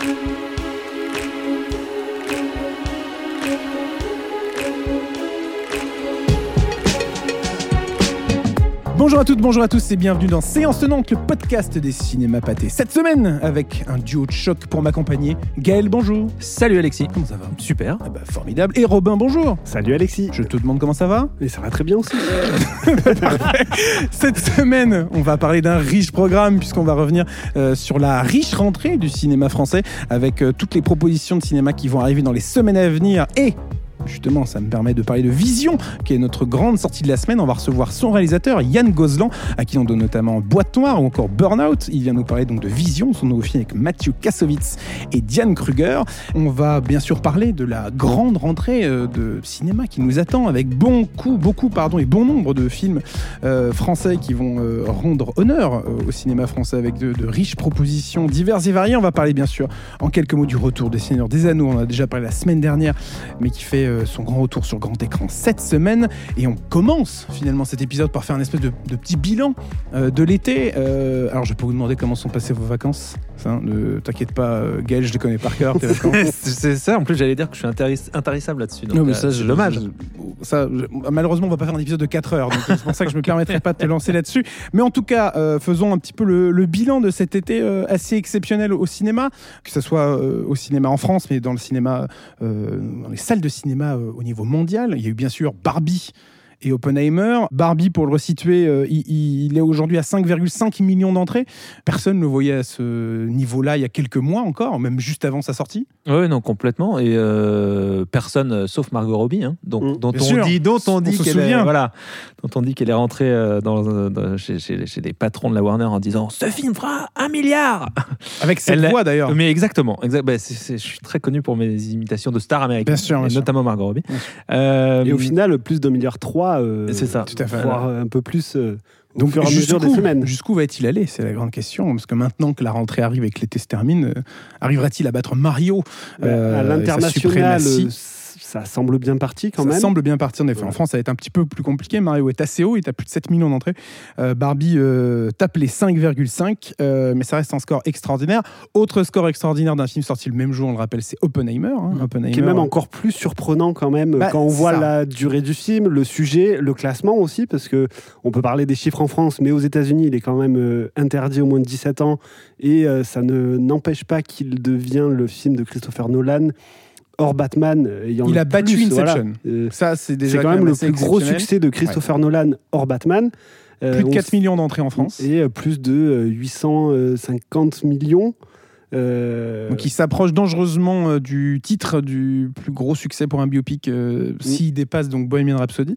thank you Bonjour à toutes, bonjour à tous et bienvenue dans Séance Tenante, le podcast des cinémas pâtés. Cette semaine, avec un duo de choc pour m'accompagner. Gaël, bonjour. Salut Alexis. Comment ça va? Super. Ah bah, Formidable. Et Robin, bonjour. Salut Alexis. Je te demande comment ça va? Et ça va très bien aussi. Cette semaine, on va parler d'un riche programme puisqu'on va revenir euh, sur la riche rentrée du cinéma français avec euh, toutes les propositions de cinéma qui vont arriver dans les semaines à venir et Justement, ça me permet de parler de Vision, qui est notre grande sortie de la semaine. On va recevoir son réalisateur, Yann Gozlan, à qui on donne notamment Boîte Noire ou encore Burnout. Il vient nous parler donc de Vision, son nouveau film avec Mathieu Kassovitz et Diane Kruger. On va bien sûr parler de la grande rentrée euh, de cinéma qui nous attend, avec beaucoup, beaucoup, pardon, et bon nombre de films euh, français qui vont euh, rendre honneur au cinéma français avec de, de riches propositions diverses et variées. On va parler bien sûr en quelques mots du retour des Seigneurs des Anneaux. On a déjà parlé la semaine dernière, mais qui fait euh, son grand retour sur grand écran cette semaine. Et on commence finalement cet épisode par faire un espèce de, petit bilan euh, de l'été. Euh, alors je peux vous demander comment sont passées vos vacances. Ne t'inquiète pas, euh, Gaël, je les connais par cœur. c'est ça, en plus j'allais dire que je suis intaris- intarissable là-dessus. Non, mais euh, ça, c'est dommage. je- ça, je- malheureusement, on va pas faire un épisode de 4 heures, donc c'est pour ça que je me permettrai pas de te lancer là-dessus. Mais en tout cas, euh, faisons un petit peu le, le bilan de cet été euh, assez exceptionnel au cinéma, que ce soit euh, au cinéma en France, mais dans le cinéma, euh, dans les salles de cinéma euh, au niveau mondial. Il y a eu bien sûr Barbie. Et Oppenheimer. Barbie, pour le resituer, euh, il, il est aujourd'hui à 5,5 millions d'entrées. Personne ne le voyait à ce niveau-là il y a quelques mois encore, même juste avant sa sortie. Oui, non, complètement. Et euh, personne sauf Margot Robbie, hein, dont, Mm, dont on sûr. dit, dont on dit qu'elle est, voilà, dont on dit qu'elle est rentrée euh, dans, dans- chez, chez, chez les patrons de la Warner en disant ce film fera un milliard. Avec cette voix d'ailleurs. Mais exactement, exact. bah, je suis très connu pour mes imitations de stars américaines, Bien sûr, bien et sûr. notamment Margot Robbie. Bien sûr. Euh, Et au final, plus d'un milliard trois. Euh, C'est ça. Tout à fait. Voire un peu plus euh, au Donc fur et à mesure des jusqu'où semaines. jusqu'où va-t-il aller? C'est la grande question. Parce que maintenant que la rentrée arrive et que l'été se termine, euh, arrivera-t-il à battre Mario? Euh, à l'international, euh, ça semble bien parti quand ça même. semble bien partir en effet. En. France, ça va être un petit peu plus compliqué. Mario est assez haut, il est plus de 7 millions d'entrées. Euh, Barbie euh, tape les 5,5, euh, mais ça reste un score extraordinaire. Autre score extraordinaire d'un film sorti le même jour, on le rappelle, c'est Oppenheimer. hein. Oppenheimer. Qui est même encore plus surprenant quand même Bah, quand on voit ça. la durée du film, le sujet, le classement aussi, parce que on peut parler des chiffres en France, mais aux États-Unis, il est quand même euh, interdit au moins de 17 ans, et euh, ça ne n'empêche pas qu'il devient le film de Christopher Nolan hors Batman. euh, ayant Il le a battu plus, voilà. Inception. Euh, Ça, c'est déjà C'est quand même le plus gros succès de Christopher Nolan hors Batman. Euh, Plus de on 4 millions d'entrées en France. et euh, plus de euh, 850 millions. Euh, Donc il s'approche dangereusement euh, du titre du plus gros succès pour un biopic euh, s'il dépasse donc Bohemian Rhapsody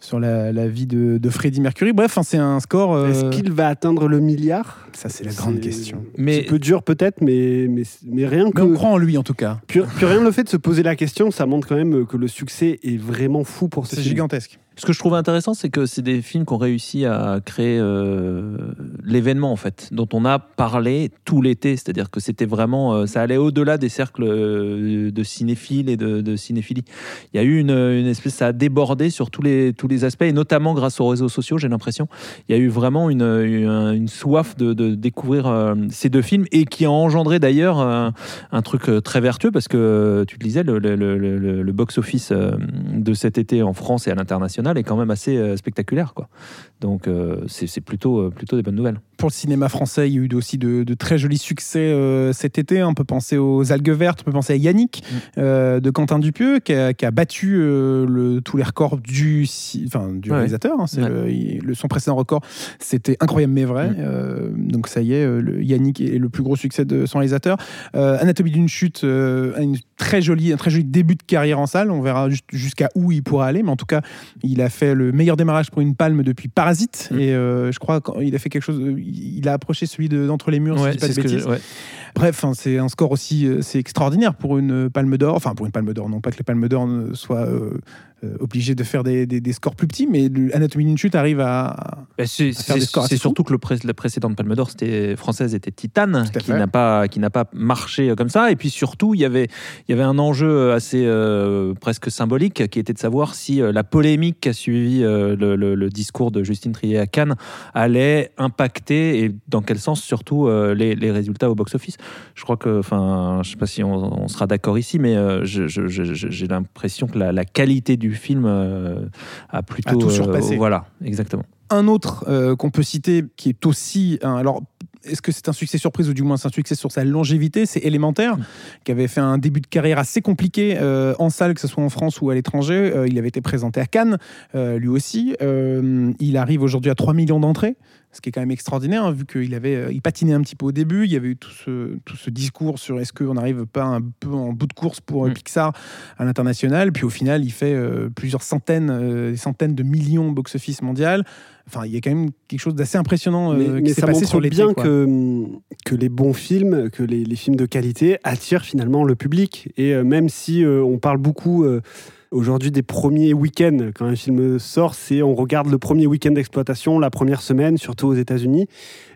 sur la, la vie de, de Freddie Mercury. Bref, hein, c'est un score. euh, Est-ce qu'il va atteindre le milliard? Ça, c'est la grande question. Mais- Un petit peu dur peut-être, mais, mais, mais rien que... Mais on croit en lui en tout cas. Puis, puis rien le fait de se poser la question, ça montre quand même que le succès est vraiment fou pour ce C'est gigantesque. Ce que je trouve intéressant, c'est que c'est des films qui ont réussi à créer euh, l'événement en fait, dont on a parlé tout l'été. C'est-à-dire que c'était vraiment, euh, ça allait au-delà des cercles euh, de cinéphiles et de, de cinéphilie. Il y a eu une, espèce, ça a débordé sur tous les tous les aspects et notamment grâce aux réseaux sociaux. J'ai l'impression, il y a eu vraiment une, soif de, découvrir euh, ces deux films et qui a engendré d'ailleurs un truc très vertueux parce que tu le disais, le, le- box-office de cet été en France et à l'international est quand même assez spectaculaire. Quoi. Donc c'est plutôt, plutôt des bonnes nouvelles. Pour le cinéma français, il y a eu aussi de, de très jolis succès euh, cet été. On peut penser aux Algues Vertes, on peut penser à Yannick euh, de Quentin Dupieux qui a, qui a battu euh, le- tous les records du, ci- enfin, du Ouais. réalisateur. hein. Ouais. le- il- son précédent record, c'était incroyable mais vrai. Mm. Donc ça y est, le, Yannick est le plus gros succès de son réalisateur. Anatomie d'une chute a une très jolie, un très joli début de carrière en salle. On verra jusqu'à où il pourra aller, mais en tout cas, il a fait le meilleur démarrage pour une palme depuis Parasite. Mm. Et je crois qu'il a fait quelque chose. Euh, Il a approché celui de- d'entre les murs. si je dis pas de c'est ce que bêtises. je- ouais. Bref, hein, c'est un score aussi, euh, c'est extraordinaire pour une palme d'or. Enfin, pour une palme d'or, non pas que les palmes d'or ne soient euh, euh, obligé de faire des, des- des scores plus petits, mais Anatomie d'une chute arrive à. Bah, C'est faire des scores assez c'est surtout que le pré- la précédente Palme d'Or c'était française était Titane qui fait. n'a pas qui n'a pas marché euh, comme ça et puis surtout il y avait il y avait un enjeu assez euh, presque symbolique qui était de savoir si euh, la polémique qui a suivi euh, le, le- le discours de Justine Trier à Cannes allait impacter et dans quel sens surtout euh, les, les résultats au box-office. Je crois que enfin je sais pas si on, on sera d'accord ici mais euh, je- je- je- je- j'ai l'impression que la, la qualité du film euh, a plutôt tout euh, surpassé. voilà exactement. Un autre euh, qu'on peut citer qui est aussi. alors, est-ce que c'est un succès surprise ou du moins c'est un succès sur sa longévité C'est Élémentaire, qui avait fait un début de carrière assez compliqué euh, en salle, que ce soit en France ou à l'étranger. Euh, il avait été présenté à Cannes, euh, lui aussi. Il arrive aujourd'hui à 3 millions d'entrées. Ce qui est quand même extraordinaire, hein, vu qu'il avait, euh, il patinait un petit peu au début. Il y avait eu tout ce, tout ce discours sur est-ce qu'on n'arrive pas un peu en bout de course pour euh, Mm. Pixar à l'international. Puis au final, il fait euh, plusieurs centaines, euh, des centaines de millions au box-office mondial. Enfin, il y a quand même quelque chose d'assez impressionnant euh, mais, qui mais s'est passé sur l'été. bien quoi. que, que les bons films, que les, les films de qualité attirent finalement le public. Et euh, même si euh, on parle beaucoup euh, aujourd'hui des premiers week-ends, quand un film sort, c'est on regarde le premier week-end d'exploitation, la première semaine, surtout aux États-Unis.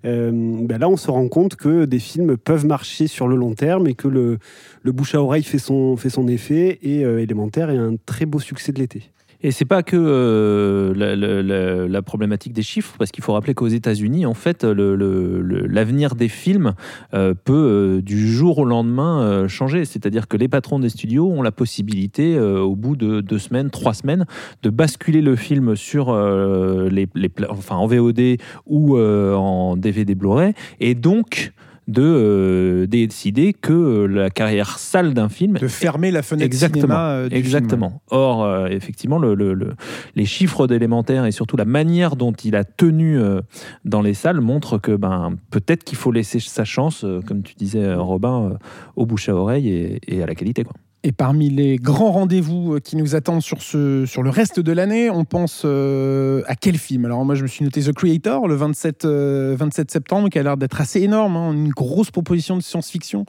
Euh, ben là, on se rend compte que des films peuvent marcher sur le long terme et que le, le bouche à oreille fait son, fait son effet. Et euh, Élémentaire est un très beau succès de l'été. Et c'est pas que euh, la, problématique des chiffres, parce qu'il faut rappeler qu'aux États-Unis, en fait, l'avenir des films euh, peut euh, du jour au lendemain changer. C'est-à-dire que les patrons des studios ont la possibilité, au bout de deux semaines, trois semaines, de basculer le film sur les, enfin en VOD ou en DVD Blu-ray, et donc de euh, décider que euh, la carrière sale d'un film de fermer la fenêtre Exactement, cinéma euh, film. Exactement. Or, euh, effectivement, le, le- le- les chiffres d'élémentaire et surtout la manière dont il a tenu euh, dans les salles montrent que ben, peut-être qu'il faut laisser sa chance, comme tu disais, Robin, au bouche à oreille et, et à la qualité. Quoi. Et parmi les grands rendez-vous euh, qui nous attendent sur, le reste de l'année, on pense euh, à quel film? Alors moi je me suis noté The Creator le 27, euh, 27 septembre qui a l'air d'être assez énorme, hein, une grosse proposition de science-fiction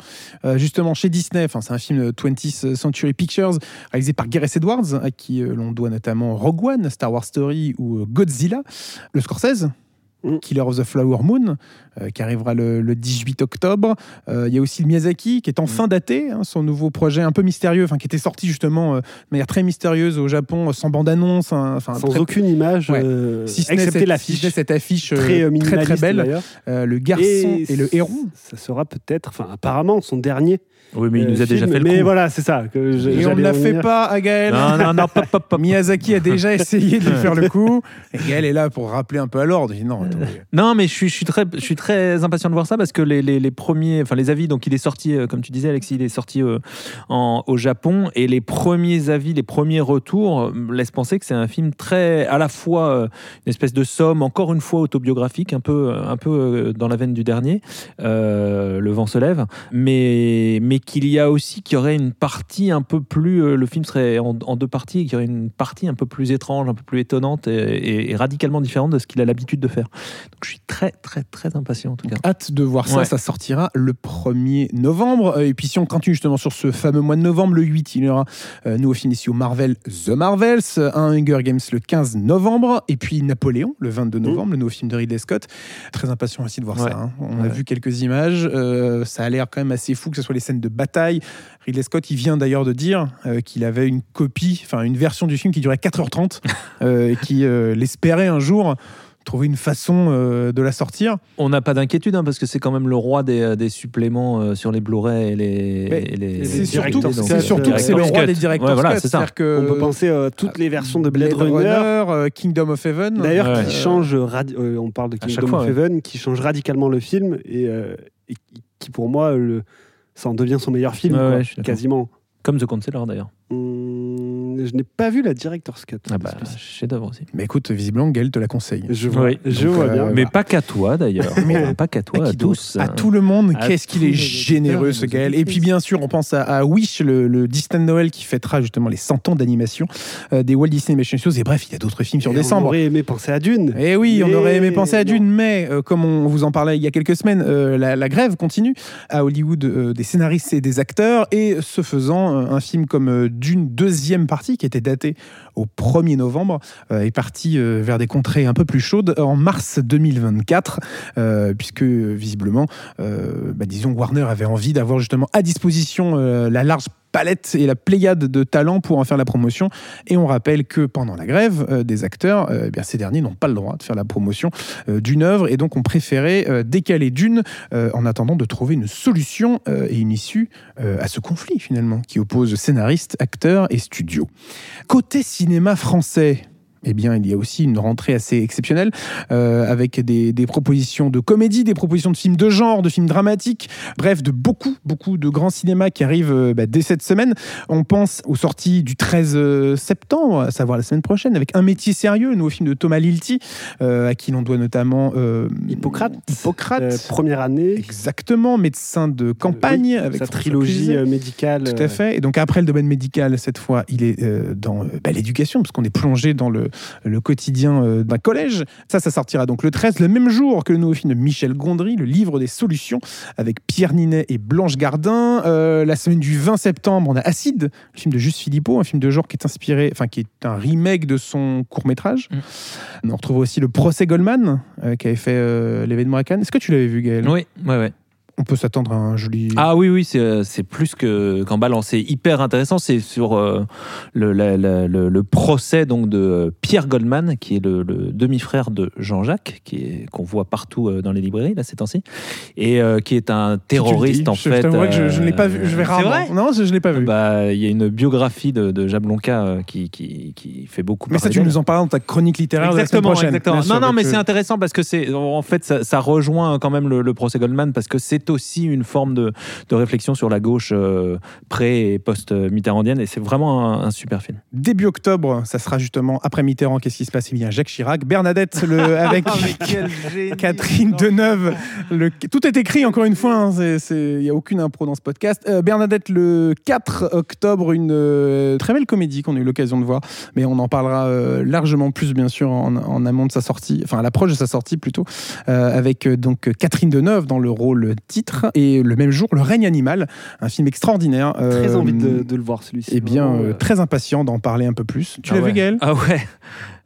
justement chez Disney. C'est un film de 20th Century Pictures réalisé par Gareth Edwards à qui l'on doit notamment Rogue One, Star Wars Story ou Godzilla. Le Scorsese Mm. Killer of the Flower Moon, euh, qui arrivera le, le 18 octobre. Euh, Il y a aussi le Miyazaki, qui est enfin daté, hein, son nouveau projet un peu mystérieux, enfin qui était sorti justement euh, de manière très mystérieuse au Japon, sans bande-annonce. hein, Sans très- aucune image, Ouais. si ce excepté l'affiche. si cette affiche très, très belle, le garçon et, le héros. Ça sera peut-être, enfin apparemment, son dernier. Oui, mais il euh, nous a déjà fait le Mais coup. voilà, c'est ça. Que je- Et on ne la fait pas à Gaël. Non, non, non, pop, pop, pop. Miyazaki a déjà essayé de lui faire le coup. Et Gaël est là pour rappeler un peu à l'ordre. Il dit non, attendez. Non, mais je suis, je suis très, je suis très impatient de voir ça parce que les, les, les premiers, enfin les avis, donc il est sorti, euh, comme tu disais, Alexis, il est sorti euh, en, au Japon et les premiers avis, les premiers retours euh, laissent penser que c'est un film très, à la fois euh, une espèce de somme, encore une fois autobiographique, un peu, un peu euh, dans la veine du dernier, euh, Le vent se lève, mais, mais qu'il y a aussi qu'il y aurait une partie un peu plus, euh, le film serait en, en deux parties, et qu'il y aurait une partie un peu plus étrange, un peu plus étonnante et, et- et radicalement différente de ce qu'il a l'habitude de faire. Donc je suis très très très impatient en tout cas. Hâte de voir ça. Ouais. Ça sortira le 1er novembre. Euh, Et puis, si on continue justement sur ce fameux mois de novembre, le 8, il y aura euh, nouveau film ici au Marvel, The Marvels, euh, un Hunger Games le 15 novembre, et puis Napoléon le 22 novembre, le nouveau film de Ridley Scott. Très impatient aussi de voir Ouais. ça. hein. On a Ouais. vu quelques images. euh, ça a l'air quand même assez fou que ce soit les scènes de bataille. Ridley Scott, il vient d'ailleurs de dire euh, qu'il avait une copie, enfin une version du film qui durait 4h30 euh, et qui euh, l'espérait un jour trouver une façon euh, de la sortir. On n'a pas d'inquiétude hein, parce que c'est quand même le roi des, des suppléments euh, sur les Blu-ray et les. Mais et les- C'est surtout, c'est surtout que c'est le roi des directeurs Ouais, voilà, c'est ça. que On peut penser à toutes les versions de Blade, Blade Runner. Kingdom of Heaven. D'ailleurs, Ouais. qui change, radi- euh, on parle de Kingdom fois, of ouais. Heaven, qui change radicalement le film et, euh, et qui, pour moi, le, ça en devient son meilleur film, Ouais, quoi, ouais, quasiment. Comme The Counselor d'ailleurs. Hum, je n'ai pas vu la Director's Cut. Ah bah, celui-ci. chef-d'œuvre aussi. Mais écoute, visiblement, Gaël te la conseille. je vois, Oui. je vois euh, bien. Mais bah. pas qu'à toi d'ailleurs. Mais- pas qu'à toi, À tous. À tout le monde, qu'est-ce qu'il est généreux ce et Gaël? Et puis bien sûr, on pense à, à Wish, le, le Distant Noël qui fêtera justement les 100 ans d'animation euh, des Walt Disney Animation Studios. Et bref, il y a d'autres films sur Et décembre. On aurait aimé penser à Dune. Eh oui, on Mais aurait aimé penser à non. Dune, mais euh, comme on vous en parlait il y a quelques semaines, euh, la, la grève continue à Hollywood euh, des scénaristes et des acteurs. Et ce faisant, euh, un film comme euh, Dune, deuxième partie qui était datée au 1er novembre, euh, est partie euh, vers des contrées un peu plus chaudes en mars 2024, euh, puisque visiblement, bah, disons, Warner avait envie d'avoir justement à disposition la large palette et la pléiade de talents pour en faire la promotion. Et on rappelle que pendant la grève euh, des acteurs, euh, eh bien, ces derniers n'ont pas le droit de faire la promotion euh, d'une œuvre et donc ont préféré décaler d'une en attendant de trouver une solution et une issue à ce conflit finalement qui oppose scénaristes, acteurs et studios. Côté cinéma français, eh bien, il y a aussi une rentrée assez exceptionnelle euh, avec des, des propositions de comédie, des propositions de films de genre, de films dramatiques, bref, de beaucoup, beaucoup de grands cinémas qui arrivent euh, bah, dès cette semaine. On pense aux sorties du 13 euh, septembre, à savoir la semaine prochaine, avec Un métier sérieux, le nouveau film de Thomas Lilti, euh, à qui l'on doit notamment Hippocrate. Hippocrate. Première année. Exactement, médecin de campagne Oui, avec sa trilogie médicale. Tout à fait. Et donc après le domaine médical, cette fois, il est dans bah, l'éducation, parce qu'on est plongé dans le, le quotidien euh, d'un collège. Ça, ça sortira donc le 13, le même jour que le nouveau film de Michel Gondry, Le Livre des Solutions, avec Pierre Ninet et Blanche Gardin. Euh, la semaine du 20 septembre, on a Acide, le film de Juste Philippot, un film de genre qui est inspiré, enfin qui est un remake de son court-métrage. On retrouve aussi le procès Goldman, euh, qui avait fait euh, l'événement à Cannes. Est-ce que tu l'avais vu, Gaël? Oui, ouais, ouais. On peut s'attendre à un joli... Ah oui, oui, c'est euh, c'est plus que- qu'en balance. C'est hyper intéressant. C'est sur euh, le, la- la- le- le procès donc de euh, Pierre Goldman, qui est le, le demi-frère de Jean-Jacques, qui est- qu'on voit partout dans les librairies là ces temps-ci, et euh, qui est un dis, terroriste en je, fait. Je t'avouerais que je, je ne l'ai pas vu. Je vais C'est rarement. vrai non, je ne l'ai pas vu. Bah, il y a une biographie de, de Jablonka qui, qui, qui fait beaucoup mais ça, tu nous en parles dans ta chronique littéraire de la semaine Exactement, prochaine. exactement. Non, non, mais c'est intéressant parce que c'est, en fait, ça, ça rejoint quand même le, le procès Goldman parce que c'est aussi une forme de, de réflexion sur la gauche euh, pré et post mitterrandienne et c'est vraiment un, un super film. Début octobre, ça sera justement après Mitterrand. Qu'est-ce qui se passe? Eh bien, Jacques Chirac, Bernadette le, avec Catherine Deneuve. Le, tout est écrit encore une fois. hein, Il n'y a aucune impro dans ce podcast. Euh, Bernadette le 4 octobre, une euh, très belle comédie qu'on a eu l'occasion de voir, mais on en parlera largement plus bien sûr en, en amont de sa sortie, enfin à l'approche de sa sortie plutôt, avec donc Catherine Deneuve dans le rôle titre et le même jour Le règne animal, un film extraordinaire. Très euh, envie de, de le voir celui-ci. Eh bien, euh, euh, très impatient d'en parler un peu plus. Tu Ah l'as ouais. vu, Gaël? Ah ouais.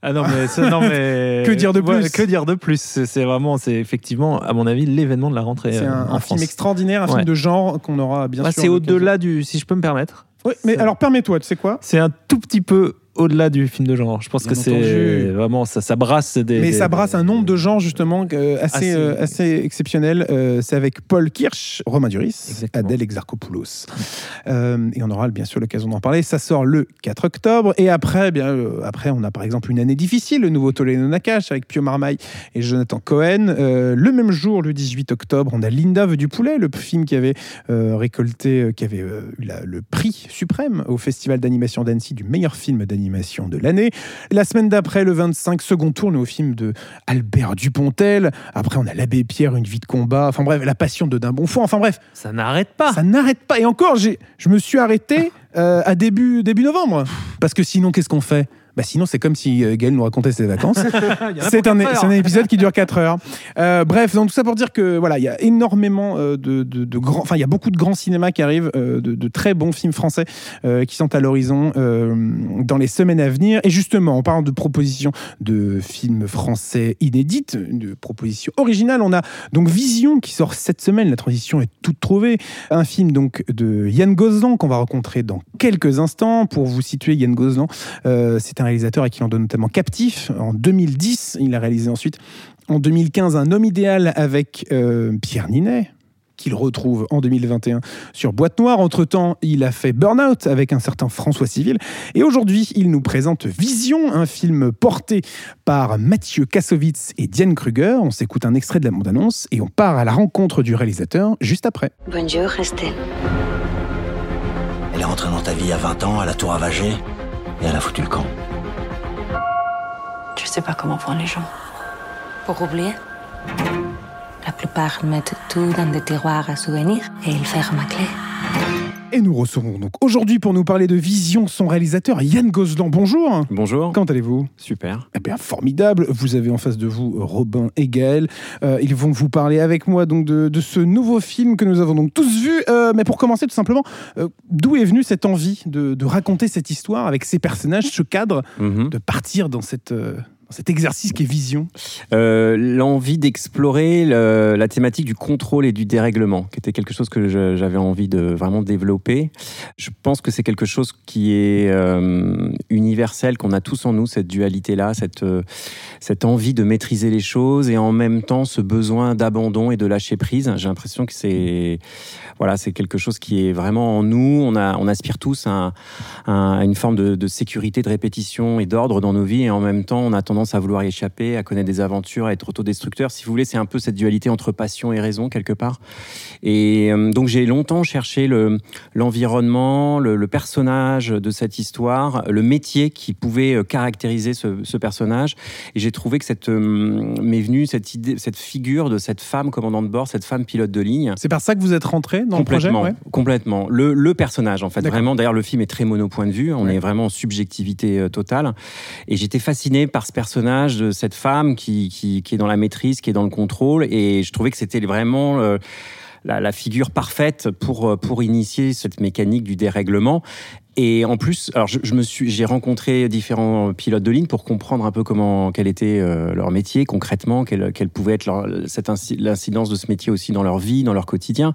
Ah non mais, ça- non, mais Que dire de Ouais, plus? Que dire de plus? C'est vraiment, c'est effectivement, à mon avis, l'événement de la rentrée. C'est euh, un, en un France. film extraordinaire, un Ouais. film de genre qu'on aura bien sûr. c'est au-delà du, si je peux me permettre. Oui, mais alors permets-toi, tu sais quoi? C'est un tout petit peu au-delà du film de genre. Je pense Bien que c'est vraiment ça, ça brasse des. Mais des- ça brasse un nombre de genres justement euh, assez, Assez- euh, assez exceptionnel. Euh, c'est avec Paul Kirsch, Romain Duris, Exactement. Adèle Exarchopoulos. Et on aura bien sûr l'occasion d'en parler. Ça sort le 4 octobre. Et après, eh bien, après, on a par exemple une année difficile, le nouveau Toledo Nakash avec Pio Marmaille et Jonathan Cohen. Le même jour, le 18 octobre, on a Linda veut du poulet, le film qui avait récolté, qui avait eu la- le prix suprême au Festival d'animation d'Annecy du meilleur film d'animation de l'année. La semaine d'après, le 25, second tour, au film de Albert Dupontel. Après, on a L'Abbé Pierre, Une vie de combat. Enfin bref, La Passion de D'un Bonfort. Enfin bref, Ça n'arrête pas. ça n'arrête pas. Et encore, je me suis arrêté euh, à début, début novembre. Parce que sinon, qu'est-ce qu'on fait? Bah sinon, c'est comme si euh, Gaël nous racontait ses vacances. c'est un, épisode qui dure 4 heures. Euh, bref, donc tout ça pour dire que voilà, il y a énormément euh, de, de, de grands, enfin il y a beaucoup de grands cinémas qui arrivent, de, de très bons films français euh, qui sont à l'horizon euh, dans les semaines à venir. Et justement, en parlant de propositions de films français inédites, de propositions originales, on a donc Vision qui sort cette semaine. La transition est toute trouvée. Un film donc de Yann Gozlan qu'on va rencontrer dans quelques instants. Pour vous situer, Yann Gozlan, c'est un réalisateur à qui on donne notamment Captif en 2010. Il a réalisé ensuite en 2015 Un homme idéal avec euh, Pierre Ninet qu'il retrouve en 2021 sur Boîte Noire. Entre-temps, il a fait Burnout avec un certain François Civil. Et aujourd'hui, il nous présente Vision, un film porté par Mathieu Kassovitz et Diane Kruger. On s'écoute un extrait de la bande-annonce et on part à la rencontre du réalisateur juste après. Bonjour, Estelle. Elle est rentrée dans ta vie à 20 ans, à la tour Avagé, et elle a foutu le camp. Je sais pas comment font les gens. Pour oublier La plupart mettent tout dans des tiroirs à souvenirs et ils ferment à clé. Et nous recevons donc aujourd'hui pour nous parler de Vision son réalisateur Yann Gozlan. Bonjour. Bonjour. Comment allez-vous? Super. Eh bien, formidable. Vous avez en face de vous euh, Robin et Gaël. Euh, ils vont vous parler avec moi donc de, de ce nouveau film que nous avons donc tous vu. Euh, mais pour commencer, tout simplement, euh, d'où est venue cette envie de, de raconter cette histoire avec ces personnages, ce cadre, Mhm. de partir dans cette cet exercice qui est Vision Euh, L'envie d'explorer la thématique du contrôle et du dérèglement, qui était quelque chose que j'avais envie de vraiment développer. Je pense que c'est quelque chose qui est euh, universel, qu'on a tous en nous, cette dualité-là, cette, euh, cette envie de maîtriser les choses et en même temps ce besoin d'abandon et de lâcher prise. J'ai l'impression que c'est voilà, c'est quelque chose qui est vraiment en nous. On, aspire tous à une forme de, de sécurité, de répétition et d'ordre dans nos vies. Et en même temps, on a tendance à vouloir y échapper, à connaître des aventures, à être autodestructeur. Si vous voulez, c'est un peu cette dualité entre passion et raison, quelque part. Et euh, donc, j'ai longtemps cherché le- l'environnement, le, le personnage de cette histoire, le métier qui pouvait euh, caractériser ce, ce personnage. Et j'ai trouvé que cette, euh, m'est venue cette idée, cette figure de cette femme commandant de bord, cette femme pilote de ligne. C'est par ça que vous êtes rentré dans le projet ouais complètement. Le, le personnage, en fait. Vraiment, d'ailleurs, le film est très mono point de vue. On Ouais. est vraiment en subjectivité totale. Et j'étais fasciné par ce personnage de cette femme qui, qui, est dans la maîtrise, qui est dans le contrôle. Et je trouvais que c'était vraiment euh, la, la figure parfaite pour, euh, pour initier cette mécanique du dérèglement. Et en plus, alors je, me suis, j'ai rencontré différents pilotes de ligne pour comprendre un peu comment, quel était euh, leur métier concrètement, quelle, quelle pouvait être cette inci- l'incidence de ce métier aussi dans leur vie, dans leur quotidien.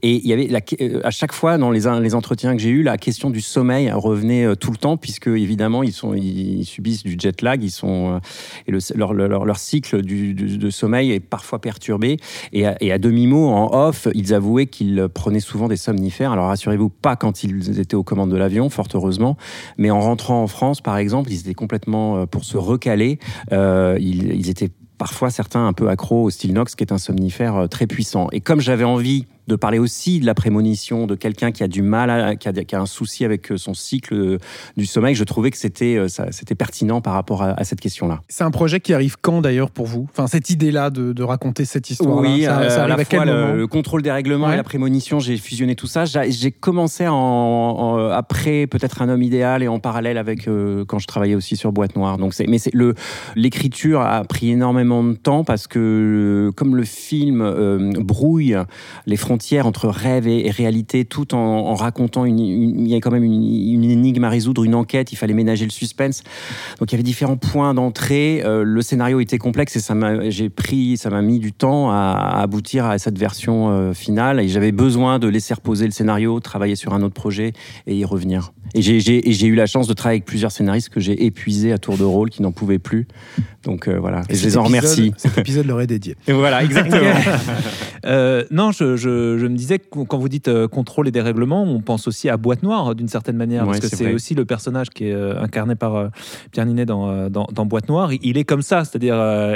Et il y avait euh, à chaque fois dans les, les entretiens que j'ai eus, la question du sommeil revenait euh, tout le temps, puisque évidemment ils sont, ils subissent du jet lag, ils sont et le, leur, leur, leur cycle du- de sommeil est parfois perturbé. Et à, et à demi mot en off, ils avouaient qu'ils prenaient souvent des somnifères. Alors rassurez-vous, pas quand ils étaient aux commandes de l'avion, fort heureusement, mais en rentrant en France, par exemple, ils étaient complètement euh, pour se recaler. euh, ils, ils étaient parfois certains un peu accros au Stilnox, qui est un somnifère euh, très puissant. Et comme j'avais envie de parler aussi de la prémonition de quelqu'un qui a du mal, à, qui, a, qui a un souci avec euh, son cycle euh, du sommeil, je trouvais que c'était euh, c'était pertinent par rapport à, à cette question-là. C'est un projet qui arrive quand d'ailleurs pour vous? Enfin, cette idée-là de, de raconter cette histoire Oui, ça, euh, ça à la à fois le, le contrôle des règlements Ouais. et la prémonition, j'ai fusionné tout ça. J'ai commencé en, en- après peut-être un homme idéal et en parallèle avec euh, quand je travaillais aussi sur Boîte Noire. Donc c'est mais c'est le l'écriture a pris énormément de temps parce que comme le film euh, brouille les frontières entre rêve et, et réalité tout en, en racontant une, une- il y a quand même une, une énigme à résoudre, une enquête, il fallait ménager le suspense. Donc il y avait différents points d'entrée. Euh, le scénario était complexe et ça m'a, j'ai pris, ça m'a mis du temps à, à aboutir à cette version euh, finale. Et j'avais besoin de laisser reposer le scénario, travailler sur un autre projet et y revenir. Et j'ai, j'ai- et j'ai eu la chance de travailler avec plusieurs scénaristes que j'ai épuisés à tour de rôle, qui n'en pouvaient plus. Donc euh, voilà, et je les en remercie. Cet épisode leur est dédié. Et voilà, exactement. Euh, non, je, je- je me disais que quand vous dites euh, contrôle et dérèglement, on pense aussi à Boîte Noire d'une certaine manière, Ouais, parce que c'est aussi le personnage qui est euh, incarné par euh, Pierre Ninet dans, dans, dans Boîte Noire. Il- est comme ça, c'est-à-dire,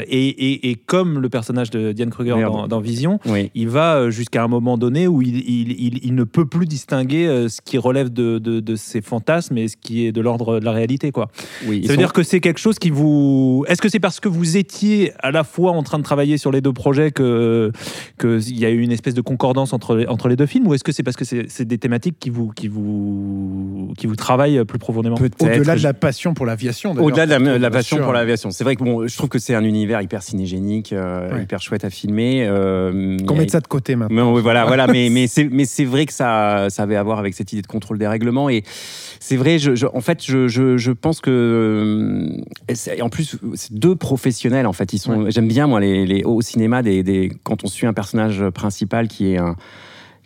et, et- et comme le personnage de Diane Kruger dans, dans Vision, oui. il va jusqu'à un moment donné où il, il- il- il ne peut plus distinguer ce qui relève de, de- de ses fantasmes et ce qui est de l'ordre de la réalité. Quoi. oui. Ça veut dire que c'est quelque chose qui vous. Est-ce que c'est parce que vous étiez à la fois en train de travailler sur les deux projets que qu'il y a eu une espèce de concordance entre les, entre les deux films, ou est-ce que c'est parce que c'est c'est des thématiques qui vous qui vous qui vous travaillent plus profondément peut-être. Au-delà de la passion pour l'aviation. Au-delà de la, passion sûr. pour l'aviation. C'est vrai que bon, je trouve que c'est un univers hyper cinégénique, euh, Ouais. hyper chouette à filmer. euh, Qu'on mette ça de côté maintenant. Mais voilà, voilà. Mais, mais c'est, mais c'est vrai que ça, ça avait à voir avec cette idée de contrôle des règlements. Et c'est vrai, je, je- en fait, je, je, je pense que, euh, en plus, c'est deux professionnels. En fait, ils sont. J'aime bien moi les, les au cinéma des, des, quand on suit un personnage principal qui est un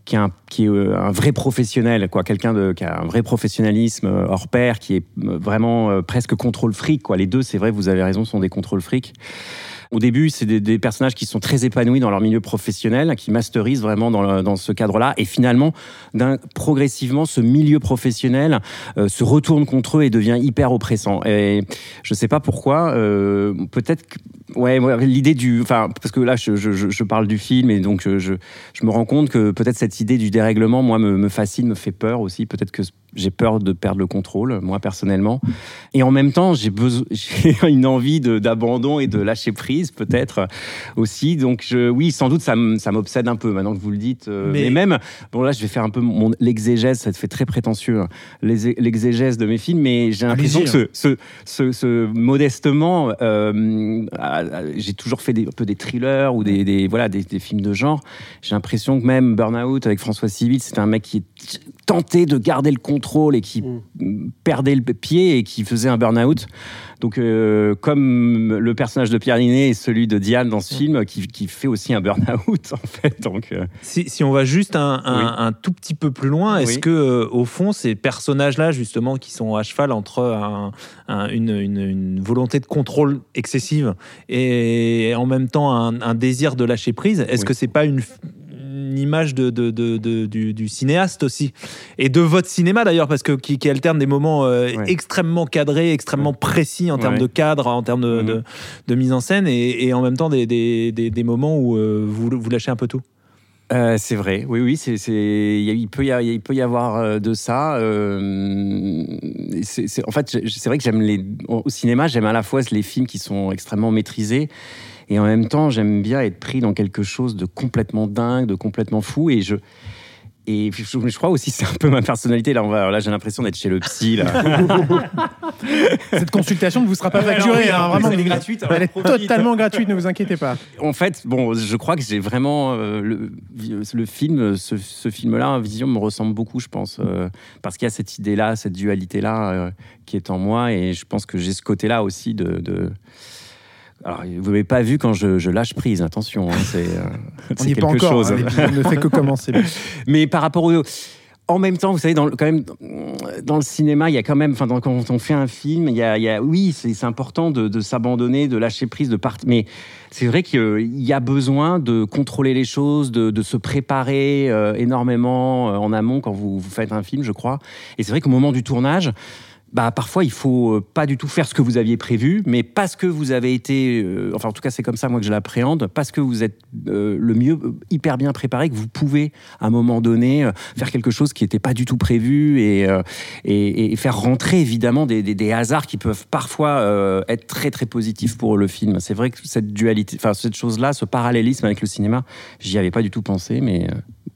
qui est un, qui est euh, un vrai professionnel, quoi, quelqu'un de qui a un vrai professionnalisme euh, hors pair, qui est euh, vraiment euh, presque contrôle fric, quoi. Les deux, c'est vrai, vous avez raison, sont des contrôles fric. Au début, c'est des, personnages qui sont très épanouis dans leur milieu professionnel, qui masterisent vraiment dans, dans ce cadre-là. Et finalement, progressivement, ce milieu professionnel euh, se retourne contre eux et devient hyper oppressant. Et je sais pas pourquoi. euh, Peut-être Ouais, l'idée du. Enfin, parce que là, je, je- parle du film et donc je, je, je me rends compte que peut-être cette idée du dérèglement, moi, me, me fascine, me fait peur aussi. Peut-être que j'ai peur de perdre le contrôle, moi personnellement. Et en même temps, j'ai besoin, j'ai une envie d'abandon et de lâcher prise, peut-être aussi. Donc, je, oui, sans doute, ça, m'obsède un peu maintenant que vous le dites. euh, Mais- mais... même, bon, là, je vais faire un peu mon l'exégèse, ça te fait très prétentieux, hein, l'exégèse de mes films, mais j'ai l'impression que Allez-y, ce, ce, ce- ce- modestement, euh, j'ai toujours fait des, un peu des thrillers ou des, des- voilà, des, des films de genre. J'ai l'impression que même Burnout avec François Civil, c'était un mec qui tentait de garder le contrôle et qui perdait le pied et qui faisait un burn-out. Donc, euh, comme le personnage de Pierre Ninet et celui de Diane dans ce film, qui, qui fait aussi un burn-out, en fait. Donc, euh, Si, si on va juste un, un- Oui. un tout petit peu plus loin, est-ce Oui. que euh, au fond ces personnages-là justement qui sont à cheval entre un- un- une, une- une volonté de contrôle excessive et en même temps un, un désir de lâcher prise, est-ce Oui. que c'est pas une, une image de, de- de- de- du, du cinéaste aussi et de votre cinéma d'ailleurs parce que qui, qui alterne des moments euh, Ouais. extrêmement cadrés, extrêmement précis en termes Ouais. de cadre, en termes de, Mhm. de mise en scène et, et en même temps des, des- des- des moments où euh, vous, vous lâchez un peu tout. Euh, c'est vrai, oui, oui, c'est, il peut y avoir, il peut y avoir de ça. euh, c'est, en fait, c'est vrai que j'aime les, au cinéma, j'aime à la fois les films qui sont extrêmement maîtrisés, et en même temps, j'aime bien être pris dans quelque chose de complètement dingue, de complètement fou, et je, et je, je crois aussi c'est un peu ma personnalité. Là, on va, là, j'ai l'impression d'être chez le psy. Là. Cette consultation ne vous sera pas facturée, oui, hein, vraiment. elle est gratuite, alors Elle est totalement gratuite, ne vous inquiétez pas. En fait, bon, je crois que j'ai vraiment euh, le, le film, ce, ce film-là, Vision, me ressemble beaucoup, je pense, euh, parce qu'il y a cette idée-là, cette dualité-là euh, qui est en moi, et je pense que j'ai ce côté-là aussi de. de- Alors, vous m'avez pas vu quand je, je lâche prise, attention, hein, c'est euh, On c'est n'y est pas quelque encore. chose. hein, l'épisode ne fait que commencer. Mais par rapport au. En même temps, vous savez, dans le, quand même, dans le cinéma, il y a quand même, enfin, quand on fait un film, il y a, il y a- oui, c'est important de, de s'abandonner, de lâcher prise, de partir. Mais c'est vrai qu'il y a besoin de contrôler les choses, de, de se préparer euh, énormément euh, en amont quand vous, vous faites un film, je crois. Et c'est vrai qu'au moment du tournage, bah, parfois, il faut euh, pas du tout faire ce que vous aviez prévu, mais parce que vous avez été, euh, enfin, en tout cas, c'est comme ça, moi, que je l'appréhende, parce que vous êtes euh, le mieux, hyper bien préparé, que vous pouvez, à un moment donné, faire quelque chose qui n'était pas du tout prévu et, et, faire rentrer, évidemment, des, des- hasards qui peuvent parfois être très, très positifs pour le film. C'est vrai que cette dualité, enfin, cette chose-là, ce parallélisme avec le cinéma, j'y avais pas du tout pensé, mais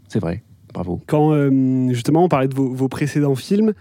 c'est vrai. Bravo. Quand justement on parlait de vos précédents films,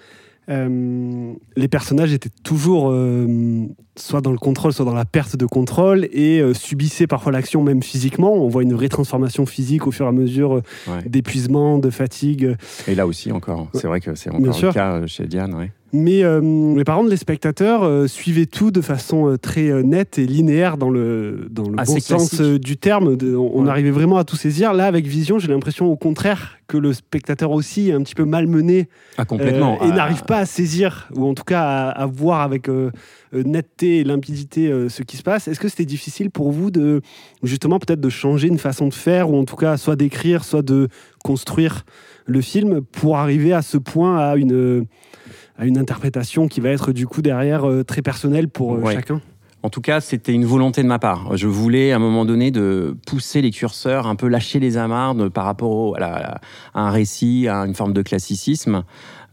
euh, les personnages étaient toujours euh, soit dans le contrôle, soit dans la perte de contrôle et euh, subissaient parfois l'action même physiquement. On voit une vraie transformation physique au fur et à mesure Ouais. d'épuisement, de fatigue. Et là aussi, encore, c'est vrai que c'est Bien encore sûr. le cas chez Diane. Ouais. Mais, mais par contre, les spectateurs euh, suivaient tout de façon euh, très euh, nette et linéaire dans le, dans le Assez bon sens classique. du terme. De- on Ouais. arrivait vraiment à tout saisir. Là, avec Vision, j'ai l'impression au contraire que le spectateur aussi est un petit peu malmené Ah, complètement. euh, et Ah, n'arrive pas à saisir, ou en tout cas à, à voir avec euh, netteté et limpidité euh, ce qui se passe. Est-ce que c'était difficile pour vous de justement peut-être de changer une façon de faire, ou en tout cas soit d'écrire, soit de construire le film pour arriver à ce point à une, à une interprétation qui va être du coup derrière euh, très personnelle pour euh, Ouais. chacun En tout cas, c'était une volonté de ma part. Je voulais, à un moment donné, de pousser les curseurs, un peu lâcher les amarres de- par rapport au- à, la- à un récit, à une forme de classicisme.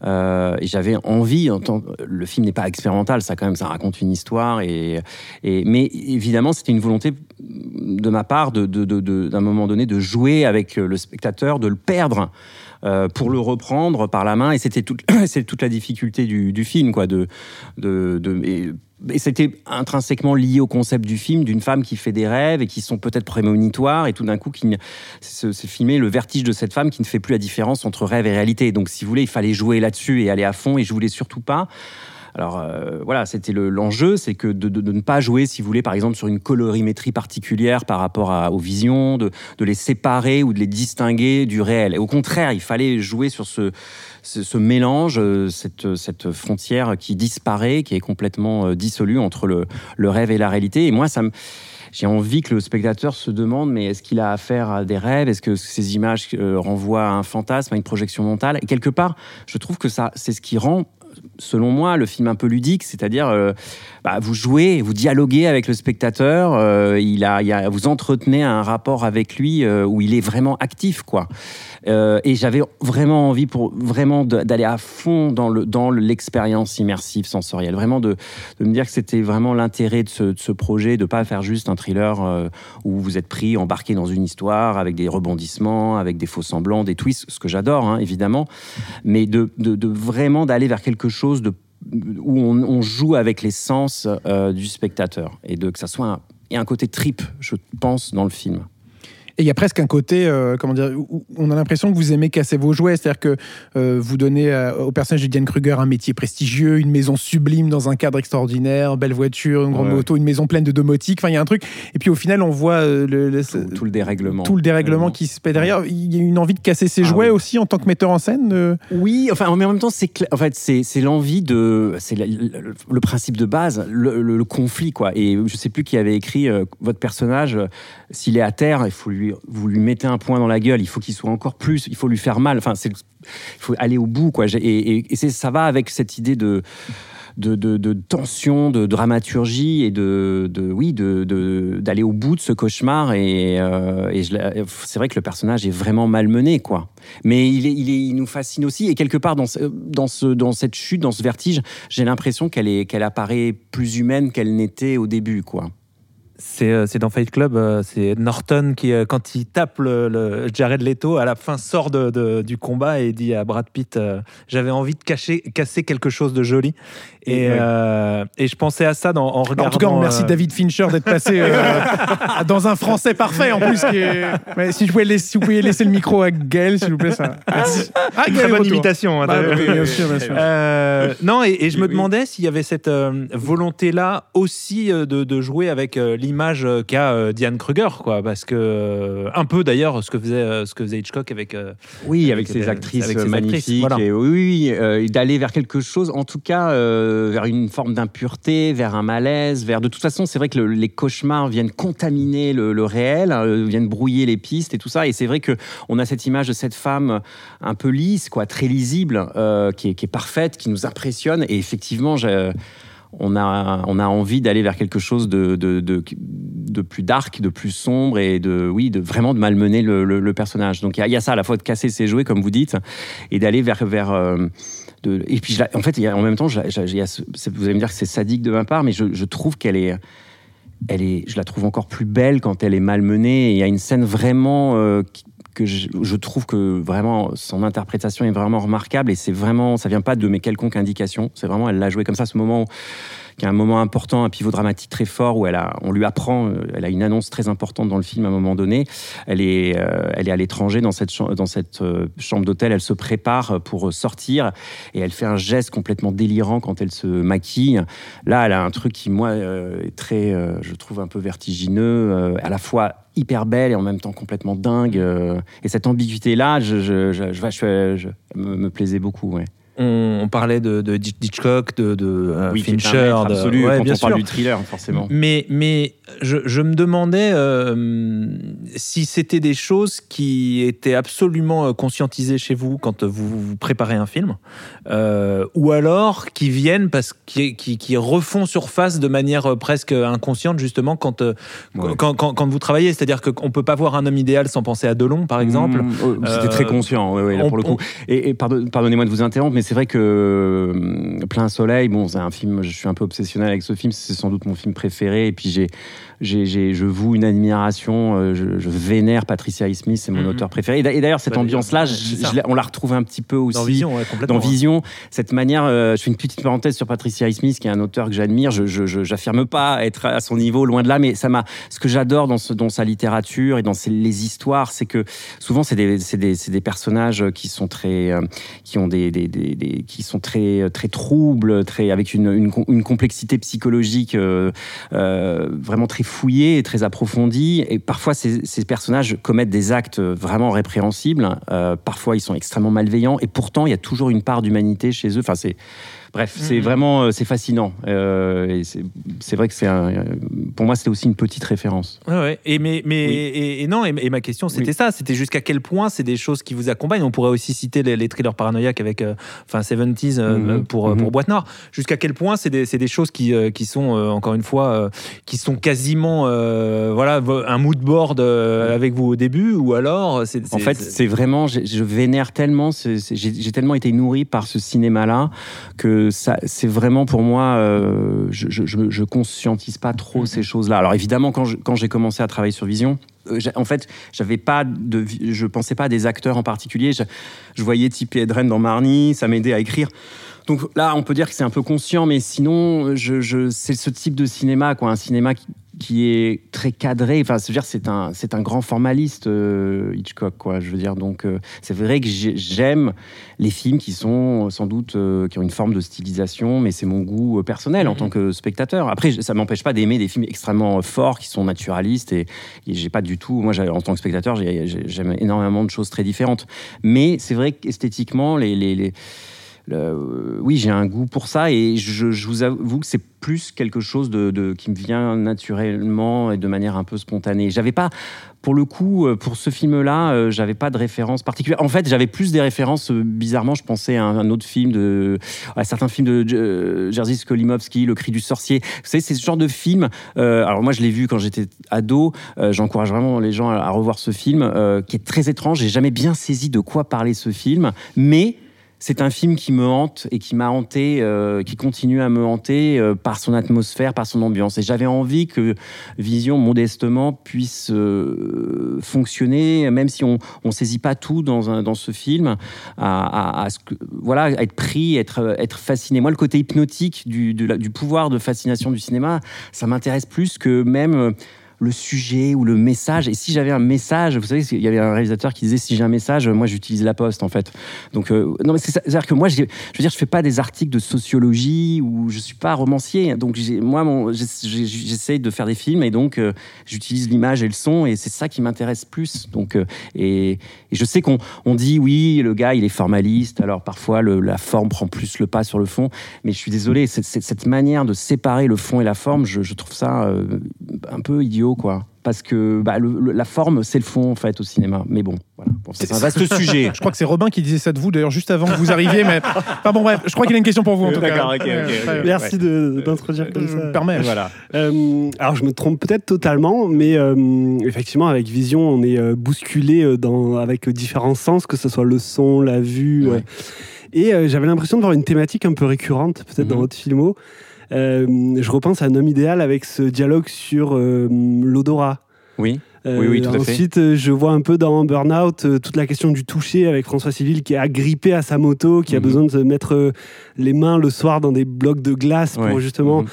Euh, et j'avais envie, en tant- le film n'est pas expérimental, ça quand même, ça raconte une histoire. Et, et- mais évidemment, c'était une volonté de ma part, de- de- d'un moment donné, de jouer avec le spectateur, de le perdre. Euh, pour le reprendre par la main. Et c'était toute, toute la difficulté du, du film quoi de, de, et, c'était intrinsèquement lié au concept du film d'une femme qui fait des rêves et qui sont peut-être prémonitoires et tout d'un coup qui c'est filmer le vertige de cette femme qui ne fait plus la différence entre rêve et réalité. Donc si vous voulez il fallait jouer là-dessus et aller à fond et je voulais surtout pas alors euh, voilà, c'était le- l'enjeu, c'est que de, ne pas jouer, si vous voulez, par exemple, sur une colorimétrie particulière par rapport aux visions, de, les séparer ou de les distinguer du réel. Et au contraire, il fallait jouer sur ce, mélange, euh, cette, frontière qui disparaît, qui est complètement euh, dissolue entre le, rêve et la réalité. Et moi, ça j'ai envie que le spectateur se demande mais est-ce qu'il a affaire à des rêves? Est-ce que ces images renvoient à un fantasme, à une projection mentale? Et quelque part, je trouve que ça, c'est ce qui rend selon moi, le film un peu ludique, c'est-à-dire euh, bah, vous jouez, vous dialoguez avec le spectateur, euh, il a, il a- vous entretenez un rapport avec lui euh, où il est vraiment actif, quoi. Euh, et j'avais vraiment envie pour vraiment d'aller à fond dans le dans l'expérience immersive sensorielle, vraiment de, me dire que c'était vraiment l'intérêt de ce, projet, de pas faire juste un thriller où vous êtes pris, embarqué dans une histoire avec des rebondissements, avec des faux semblants, des twists, ce que j'adore hein, évidemment, mais de, de- de vraiment d'aller vers quelque chose de où on, joue avec les sens euh, du spectateur et de que ça soit et un côté trip, je pense, dans le film. Et il y a presque un côté, euh, comment dire, où on a l'impression que vous aimez casser vos jouets, c'est-à-dire que euh, vous donnez euh, au personnage de Diane Kruger un métier prestigieux, une maison sublime dans un cadre extraordinaire, belle voiture, une grande Ouais. moto, une maison pleine de domotique, enfin il y a un truc. Et puis au final, on voit euh, le, le- Tout, tout le dérèglement. tout le dérèglement qui se fait derrière. Il y a une envie de casser ses Ah jouets oui. aussi en tant que metteur en scène. Oui, enfin, mais en même temps, c'est en fait, c'est l'envie de, c'est le, le- principe de base, le, conflit, quoi. Et je sais plus qui avait écrit votre personnage, s'il est à terre, il faut lui, vous lui mettez un point dans la gueule, il faut qu'il soit encore plus, il faut lui faire mal. Enfin, il faut aller au bout, quoi. Et, et, ça va avec cette idée de. Tension, de dramaturgie et de, oui, d'aller au bout de ce cauchemar. Et, euh, c'est vrai que le personnage est vraiment malmené, quoi. Mais il, est, il, est- il nous fascine aussi. Et quelque part, dans, ce- dans, ce, dans cette chute, dans ce vertige, j'ai l'impression qu'elle, qu'elle apparaît plus humaine qu'elle n'était au début, quoi. C'est euh, c'est dans Fight Club, euh, c'est Norton qui, euh, quand il tape le, le Jared Leto, à la fin sort de, de- du combat et dit à Brad Pitt euh, J'avais envie de cacher, casser quelque chose de joli. Et, euh, je pensais à ça dans, en regardant. En tout cas, on remercie euh, David Fincher d'être passé euh, dans un français parfait en plus. Qui est... Ouais, si, je pouvais laisser, si vous pouviez laisser le micro à Gaël, s'il vous plaît, ça. Ah, Une Gaël très bonne imitation. hein, Bah, t'as vu oui, bien sûr, bien sûr. Euh, non, et, et je me Oui, demandais s'il y avait cette euh, volonté-là aussi euh, de, de jouer avec euh, l'image euh, qu'a euh, Diane Kruger, quoi, parce que euh, un peu d'ailleurs ce que faisait ce que faisait Hitchcock avec. Oui, avec avec ses actrices avec ses magnifiques. actrices, voilà. Et oui, euh, d'aller vers quelque chose, en tout cas, euh, vers une forme d'impureté, vers un malaise, vers. De toute façon, c'est vrai que le- les cauchemars viennent contaminer le, le réel, viennent brouiller les pistes et tout ça. Et c'est vrai que on a cette image de cette femme un peu lisse, quoi, très lisible, euh, qui, est, qui est parfaite, qui nous impressionne. Et effectivement, j'ai- on a, on a envie d'aller vers quelque chose de, de, de, plus dark, de plus sombre et de, oui, de vraiment de malmener le, le- personnage. Donc il y, a- ça à la fois de casser ses jouets, comme vous dites, et d'aller vers. vers euh, et puis en fait, y a- en même temps, je vous allez me dire que c'est sadique de ma part, mais je, trouve qu'elle est. Elle est, je la trouve encore plus belle quand elle est malmenée. Il y a une scène vraiment euh, que je, je trouve que vraiment son interprétation est vraiment remarquable et c'est vraiment ça vient pas de mes quelconques indications. C'est vraiment elle l'a joué comme ça ce moment qui est un moment important un pivot dramatique très fort où elle a on lui apprend euh, elle a une annonce très importante dans le film à un moment donné elle est euh, elle est à l'étranger dans cette chambre, dans cette euh, chambre d'hôtel elle se prépare pour sortir et elle fait un geste complètement délirant quand elle se maquille là elle a un truc qui moi est très je trouve un peu vertigineux à la fois hyper belle et en même temps complètement dingue. et cette ambiguïté-là, je, je, je, je, me, plaisait beaucoup. On, on parlait de, de Hitchcock, de, de euh, oui, Fincher, de- absolu ouais, quand bien on parle sûr. du thriller, forcément. Mais, mais je, je me demandais euh, si c'était des choses qui étaient absolument euh, conscientisées chez vous quand vous, vous préparez un film, euh, ou alors qui viennent parce qui, qui, qui refont surface de manière presque inconsciente justement quand, euh, Ouais. quand, quand, quand vous travaillez. C'est-à-dire qu'on peut pas voir un homme idéal sans penser à Delon, par exemple. Mmh, C'était Euh, très conscient, ouais, on- pour le coup. Et, et pardon- pardonnez-moi de vous interrompre, mais c'est vrai que euh, Plein Soleil, bon, c'est un film, je suis un peu obsessionnel avec ce film, c'est sans doute mon film préféré. Et puis j'ai, je voue une admiration, euh, je, je vénère Patricia Highsmith, c'est mon Mhm. auteur préféré. Et d'a- et d'ailleurs, cette Bah, ambiance-là, on la retrouve un petit peu aussi Dans Vision, ouais, dans Vision, cette manière, euh, je fais une petite parenthèse sur Patricia Highsmith, qui est un auteur que j'admire. Je, j'affirme pas être à son niveau, loin de là, mais ça m'a. Ce que j'adore dans, ce, dans sa littérature et dans ses- les histoires, c'est que souvent c'est des, personnages qui sont très, euh, qui ont des, qui sont très, très troubles, très avec une, une, com- une complexité psychologique euh, vraiment très fouillée et très approfondie. Et parfois, ces, ces personnages commettent des actes vraiment répréhensibles. Euh, parfois, ils sont extrêmement malveillants. Et pourtant, il y a toujours une part d'humanité chez eux. Enfin, c'est bref, c'est Mhm. vraiment euh, c'est fascinant. Euh, et c'est c'est vrai que c'est un- pour moi, c'était aussi une petite référence. Ouais, ouais. Et, mais, mais, Oui. et, et non, et, et ma question c'était Oui. ça, c'était jusqu'à quel point c'est des choses qui vous accompagnent. On pourrait aussi citer les, les thrillers paranoïaques avec euh, enfin 70s euh, Mhm. pour, pour Boîte Noire. Jusqu'à quel point c'est des, c'est des choses qui, qui sont, encore une fois, qui sont quasiment voilà, vo- un mood board avec vous au début, ou alors c'est. En c'est- fait, c'est- c'est vraiment, je, je vénère tellement, c'est- j'ai j'ai tellement été nourri par ce cinéma-là que ça, c'est vraiment pour moi, euh, je, je, conscientise pas trop ces choses-là. Alors évidemment, quand je- quand j'ai commencé à travailler sur Vision, euh, en fait, j'avais pas de, je pensais pas à des acteurs en particulier. Je, voyais Tippi Hedren dans Marnie, ça m'aidait à écrire. Donc là, on peut dire que c'est un peu conscient, mais sinon, je, je, c'est ce type de cinéma, quoi, un cinéma qui, qui est très cadré. Enfin, dire, c'est un, c'est un grand formaliste, euh, Hitchcock, quoi. Je veux dire, donc, euh, c'est vrai que j'ai- j'aime les films qui sont sans doute euh, qui ont une forme de stylisation, mais c'est mon goût personnel en tant que spectateur. Après, ça m'empêche pas d'aimer des films extrêmement forts qui sont naturalistes et, et j'ai pas du tout. Moi, en tant que spectateur, j'ai- j'ai- j'aime énormément de choses très différentes. Mais c'est vrai qu'esthétiquement, les, les, les- euh, oui, j'ai un goût pour ça et je, vous avoue que c'est plus quelque chose qui me vient naturellement et de manière un peu spontanée. J'avais pas, pour le coup, euh, pour ce film-là, euh, j'avais pas de référence particulière. En fait, j'avais plus des références. bizarrement, je pensais à un, autre film de, à certains films de Jerzy Skolimowski, Le Cri du sorcier. Vous savez, c'est ce genre de film. alors moi, je l'ai vu quand j'étais ado. J'encourage vraiment les gens à, revoir ce film, qui est très étrange. J'ai jamais bien saisi de quoi parlait ce film, mais c'est un film qui me hante et qui m'a hanté, euh, qui continue à me hanter euh, par son atmosphère, par son ambiance. Et j'avais envie que Vision, modestement, puisse euh, fonctionner, même si on ne saisit pas tout dans, ce film, à, être pris, être, être fasciné. Moi, le côté hypnotique du pouvoir de fascination du cinéma, ça m'intéresse plus que même... le sujet ou le message. Et si j'avais un message, vous savez, il y avait un réalisateur qui disait si j'ai un message, moi j'utilise la poste en fait. Donc euh, non, mais c'est ça- c'est-à-dire que moi, je veux dire, je fais pas des articles de sociologie ou je suis pas romancier. Donc moi, j'essaye de faire des films et donc euh, j'utilise l'image et le son et c'est ça qui m'intéresse plus. Donc euh, et, je sais qu'on on dit oui, le gars il est formaliste. Alors parfois la forme prend plus le pas sur le fond. Mais je suis désolé, cette, manière de séparer le fond et la forme, je, je trouve ça un peu idiot, quoi. Parce que bah, le- le- la forme, c'est le fond, en fait, au cinéma. Mais bon, voilà. Bon, c'est un vaste sujet. Je crois que c'est Robin qui disait ça de vous, d'ailleurs, juste avant que vous arriviez. Mais enfin bon, bref, je crois qu'il a une question pour vous en tout cas. D'accord, ok, ok, Ouais, ok. ouais, Merci de- d'introduire comme Je me ça. permets. Voilà. Euh, alors je me trompe peut-être totalement, mais euh, effectivement avec Vision, on est euh, bousculé euh, dans, avec différents sens, que ce soit le son, la vue. Ouais. euh. et euh, j'avais l'impression de voir une thématique un peu récurrente, peut-être dans Mhm. votre filmo. Euh, je repense à un homme idéal avec ce dialogue sur euh, l'odorat. Oui. Euh, Oui, oui, tout à fait. ensuite, je vois un peu dans Burnout euh, toute la question du toucher avec François Civil qui est agrippé à sa moto, qui a Mhm. besoin de se mettre euh, les mains le soir dans des blocs de glace pour justement. Mhm.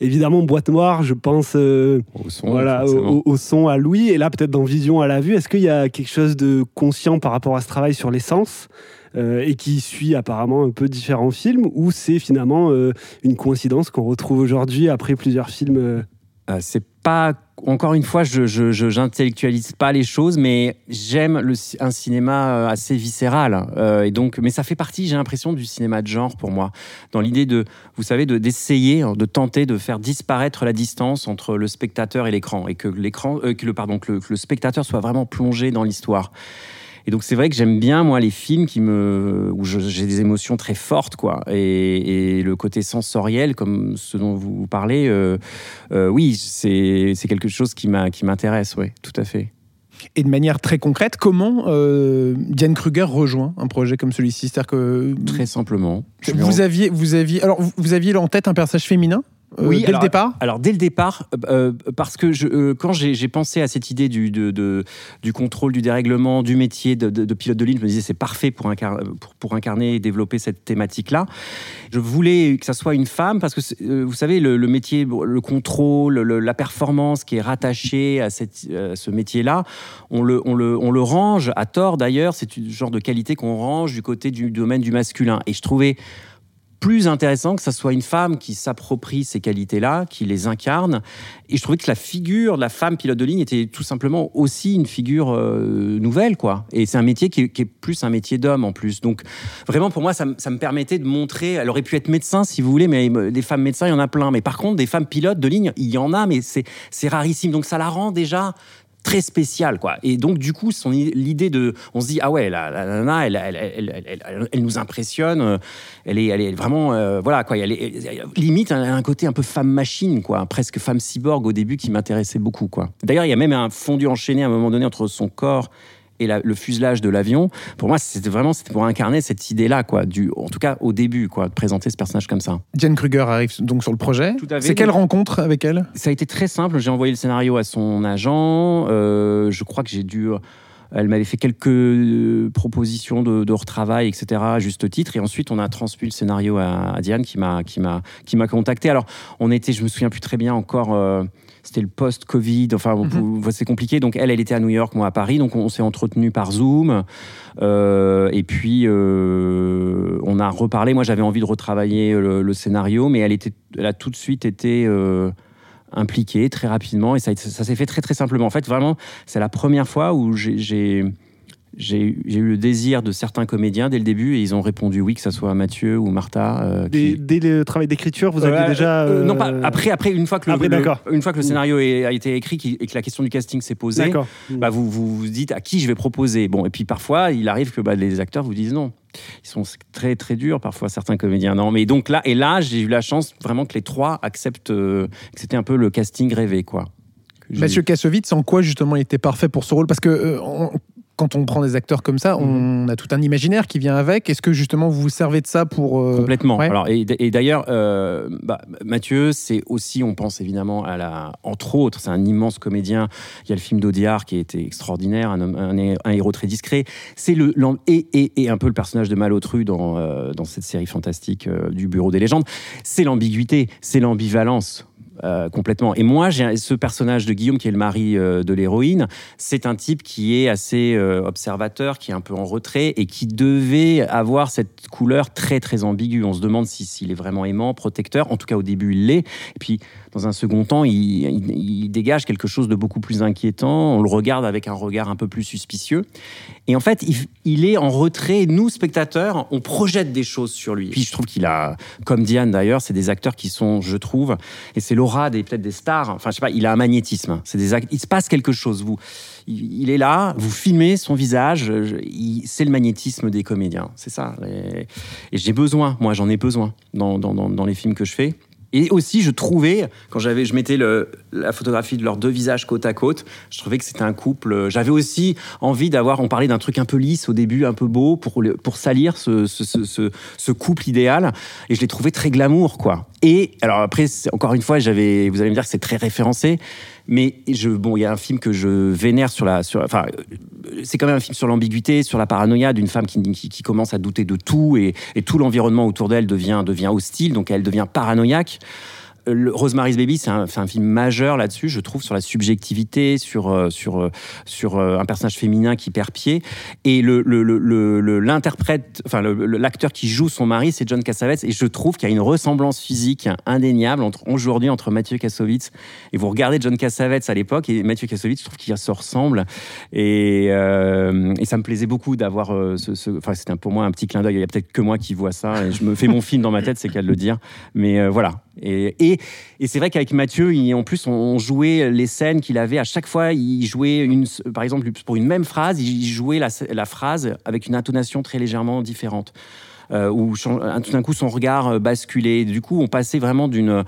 Évidemment, boîte noire, je pense Au son, voilà, au, au- son, à Louis, et là peut-être dans Vision à la vue. Est-ce qu'il y a quelque chose de conscient par rapport à ce travail sur les sens? euh, et qui suit apparemment un peu différents films, ou c'est finalement euh, une coïncidence qu'on retrouve aujourd'hui après plusieurs films euh, Euh, c'est pas encore une fois, je j'intellectualise pas les choses, mais j'aime un cinéma euh, assez viscéral. Euh, et donc, mais ça fait partie, j'ai l'impression, du cinéma de genre pour moi, dans l'idée de, vous savez, de d'essayer, hein, de tenter de faire disparaître la distance entre le spectateur et l'écran, et que l'écran, euh, pardon, que le spectateur soit vraiment plongé dans l'histoire. Et donc c'est vrai que j'aime bien moi les films qui me où j'ai des émotions très fortes quoi. Et, et le côté sensoriel comme ce dont vous parlez euh, euh, oui c'est c'est quelque chose qui m'a qui m'intéresse oui tout à fait. Et de manière très concrète, comment euh, Diane Kruger rejoint un projet comme celui-ci? C'est-à-dire que très simplement. Vous aviez, vous aviez, alors vous aviez en tête un personnage féminin? Euh, Oui, dès alors- le départ. Alors dès le départ, euh, parce que je, euh, quand j'ai pensé à cette idée du, de, de- du contrôle, du dérèglement, du métier de, de- de pilote de ligne, je me disais c'est parfait pour, incar- pour, pour incarner et développer cette thématique-là. Je voulais que ça soit une femme parce que euh, vous savez le, le métier, le contrôle, le- la performance qui est rattachée à, cette, à ce métier-là, on le, on, le, on le range à tort d'ailleurs. C'est le genre de qualité qu'on range du côté du domaine du masculin. Et je trouvais plus intéressant que ça soit une femme qui s'approprie ces qualités-là, qui les incarne. Et je trouvais que la figure de la femme pilote de ligne était tout simplement aussi une figure euh, nouvelle, quoi. Et c'est un métier qui est, plus un métier d'homme en plus. Donc vraiment pour moi, ça, me- ça me permettait de montrer. Elle aurait pu être médecin si vous voulez, mais des femmes médecins, il y en a plein. Mais par contre, des femmes pilotes de ligne, il y en a, mais c'est rarissime. Donc ça la rend déjà très spécial quoi. Et donc du coup son l'idée de on se dit ah ouais la, la nana elle elle, elle, elle, nous impressionne euh, elle est elle est vraiment euh, voilà quoi. Elle est, limite un côté un peu femme machine quoi presque femme cyborg au début qui m'intéressait beaucoup quoi. D'ailleurs il y a même un fondu enchaîné à un moment donné entre son corps et la- le fuselage de l'avion pour moi c'était vraiment c'était pour incarner cette idée là quoi du en tout cas au début quoi de présenter ce personnage comme ça Jen Kruger arrive donc sur le projet. C'est quelle rencontre avec elle? Ça a été très simple. J'ai envoyé le scénario à son agent. Euh, je crois que j'ai dû. Elle m'avait fait quelques euh, propositions de, de retravail, etc. à juste titre. Et ensuite, on a transmis le scénario à, à Diane qui m'a qui m'a qui m'a contacté. Alors, on était, je me souviens plus très bien encore. euh, c'était le post-Covid, enfin Mhm. c'est compliqué. Donc elle, elle était à New York, moi à Paris. Donc on s'est entretenu par Zoom. Euh, et puis euh, on a reparlé. Moi j'avais envie de retravailler le, le scénario, mais elle, était, elle a tout de suite été euh, impliquée très rapidement. Et ça, ça s'est fait très très simplement. En fait, vraiment, c'est la première fois où j'ai- j'ai j'ai eu le désir de certains comédiens dès le début et ils ont répondu oui, que ça soit Mathieu ou Martha. euh, qui- Dès, dès le travail d'écriture, vous aviez euh, déjà. euh, non, euh, pas après, après une fois que le, Après, le- d'accord. une fois que le scénario est- a été écrit et que la question du casting s'est posée, bah, vous, vous vous dites à qui je vais proposer? Bon, et puis parfois, il arrive que bah, les acteurs vous disent non. Ils sont très très durs parfois certains comédiens. Non, mais donc là et là, j'ai eu la chance vraiment que les trois acceptent euh, que c'était un peu le casting rêvé, quoi. Eu. Kassovitz, en quoi justement il était parfait pour ce rôle? Parce que euh, on- quand on prend des acteurs comme ça, on a tout un imaginaire qui vient avec. Est-ce que justement vous vous servez de ça pour euh, Complètement. ouais. Alors, et, et d'ailleurs, euh, bah, Mathieu, c'est aussi, on pense évidemment à la. Entre autres, c'est un immense comédien. Il y a le film d'Audiard qui était extraordinaire, un, homme- un, un héros très discret. C'est le. Et, et, et un peu le personnage de Malotru dans, euh, dans cette série fantastique du Bureau des légendes. C'est l'ambiguïté, c'est l'ambivalence. Euh, complètement. Et moi, j'ai ce personnage de Guillaume, qui est le mari euh, de l'héroïne, c'est un type qui est assez euh, observateur, qui est un peu en retrait et qui devait avoir cette couleur très très ambiguë. On se demande si- s'il est vraiment aimant, protecteur. En tout cas, au début, il l'est. Et puis, dans un second temps, il, dégage quelque chose de beaucoup plus inquiétant. On le regarde avec un regard un peu plus suspicieux. Et en fait, il, il est en retrait. Nous, spectateurs, on projette des choses sur lui. Puis je trouve qu'il a, comme Diane d'ailleurs, c'est des acteurs qui sont, je trouve, et c'est des peut-être des stars. Enfin, je sais pas, il a un magnétisme. C'est des il se passe quelque chose. Vous, il, est là, vous filmez son visage. C'est le magnétisme des comédiens. C'est ça. Et, j'ai besoin, moi, j'en ai besoin dans, dans, dans les films que je fais. Et aussi, je trouvais, quand j'avais, je mettais la photographie de leurs deux visages côte à côte, je trouvais que c'était un couple. J'avais aussi envie d'avoir, on parlait d'un truc un peu lisse au début, un peu beau, pour, pour salir ce, ce, couple idéal. Et je l'ai trouvé très glamour, quoi. Et alors après, encore une fois, j'avais, vous allez me dire que c'est très référencé, mais je, bon, il y a un film que je vénère sur la, enfin, c'est quand même un film sur l'ambiguïté, sur la paranoïa d'une femme qui, commence à douter de tout et, tout l'environnement autour d'elle devient hostile, donc elle devient paranoïaque. Rosemary's Baby, c'est un, film majeur là-dessus, je trouve, sur la subjectivité, sur, euh, euh, euh, un personnage féminin qui perd pied. Et l'interprète, enfin l'acteur qui joue son mari, c'est John Cassavetes. Et je trouve qu'il y a une ressemblance physique indéniable entre aujourd'hui entre Mathieu Kassovitz et vous regardez John Cassavetes à l'époque et Mathieu Kassovitz, je trouve qu'il se ressemble. Et, et ça me plaisait beaucoup d'avoir ce, Enfin, c'était pour moi un petit clin d'œil. Il y a peut-être que moi qui vois ça. Et je me fais mon film dans ma tête, c'est qu'à le dire. Mais voilà. Et, c'est vrai qu'avec Mathieu, en plus, on, jouait les scènes qu'il avait. À chaque fois, il jouait, une, par exemple, pour une même phrase, il jouait la, phrase avec une intonation très légèrement différente. Euh, où tout d'un coup son regard euh, basculait. Du coup, on passait vraiment d'un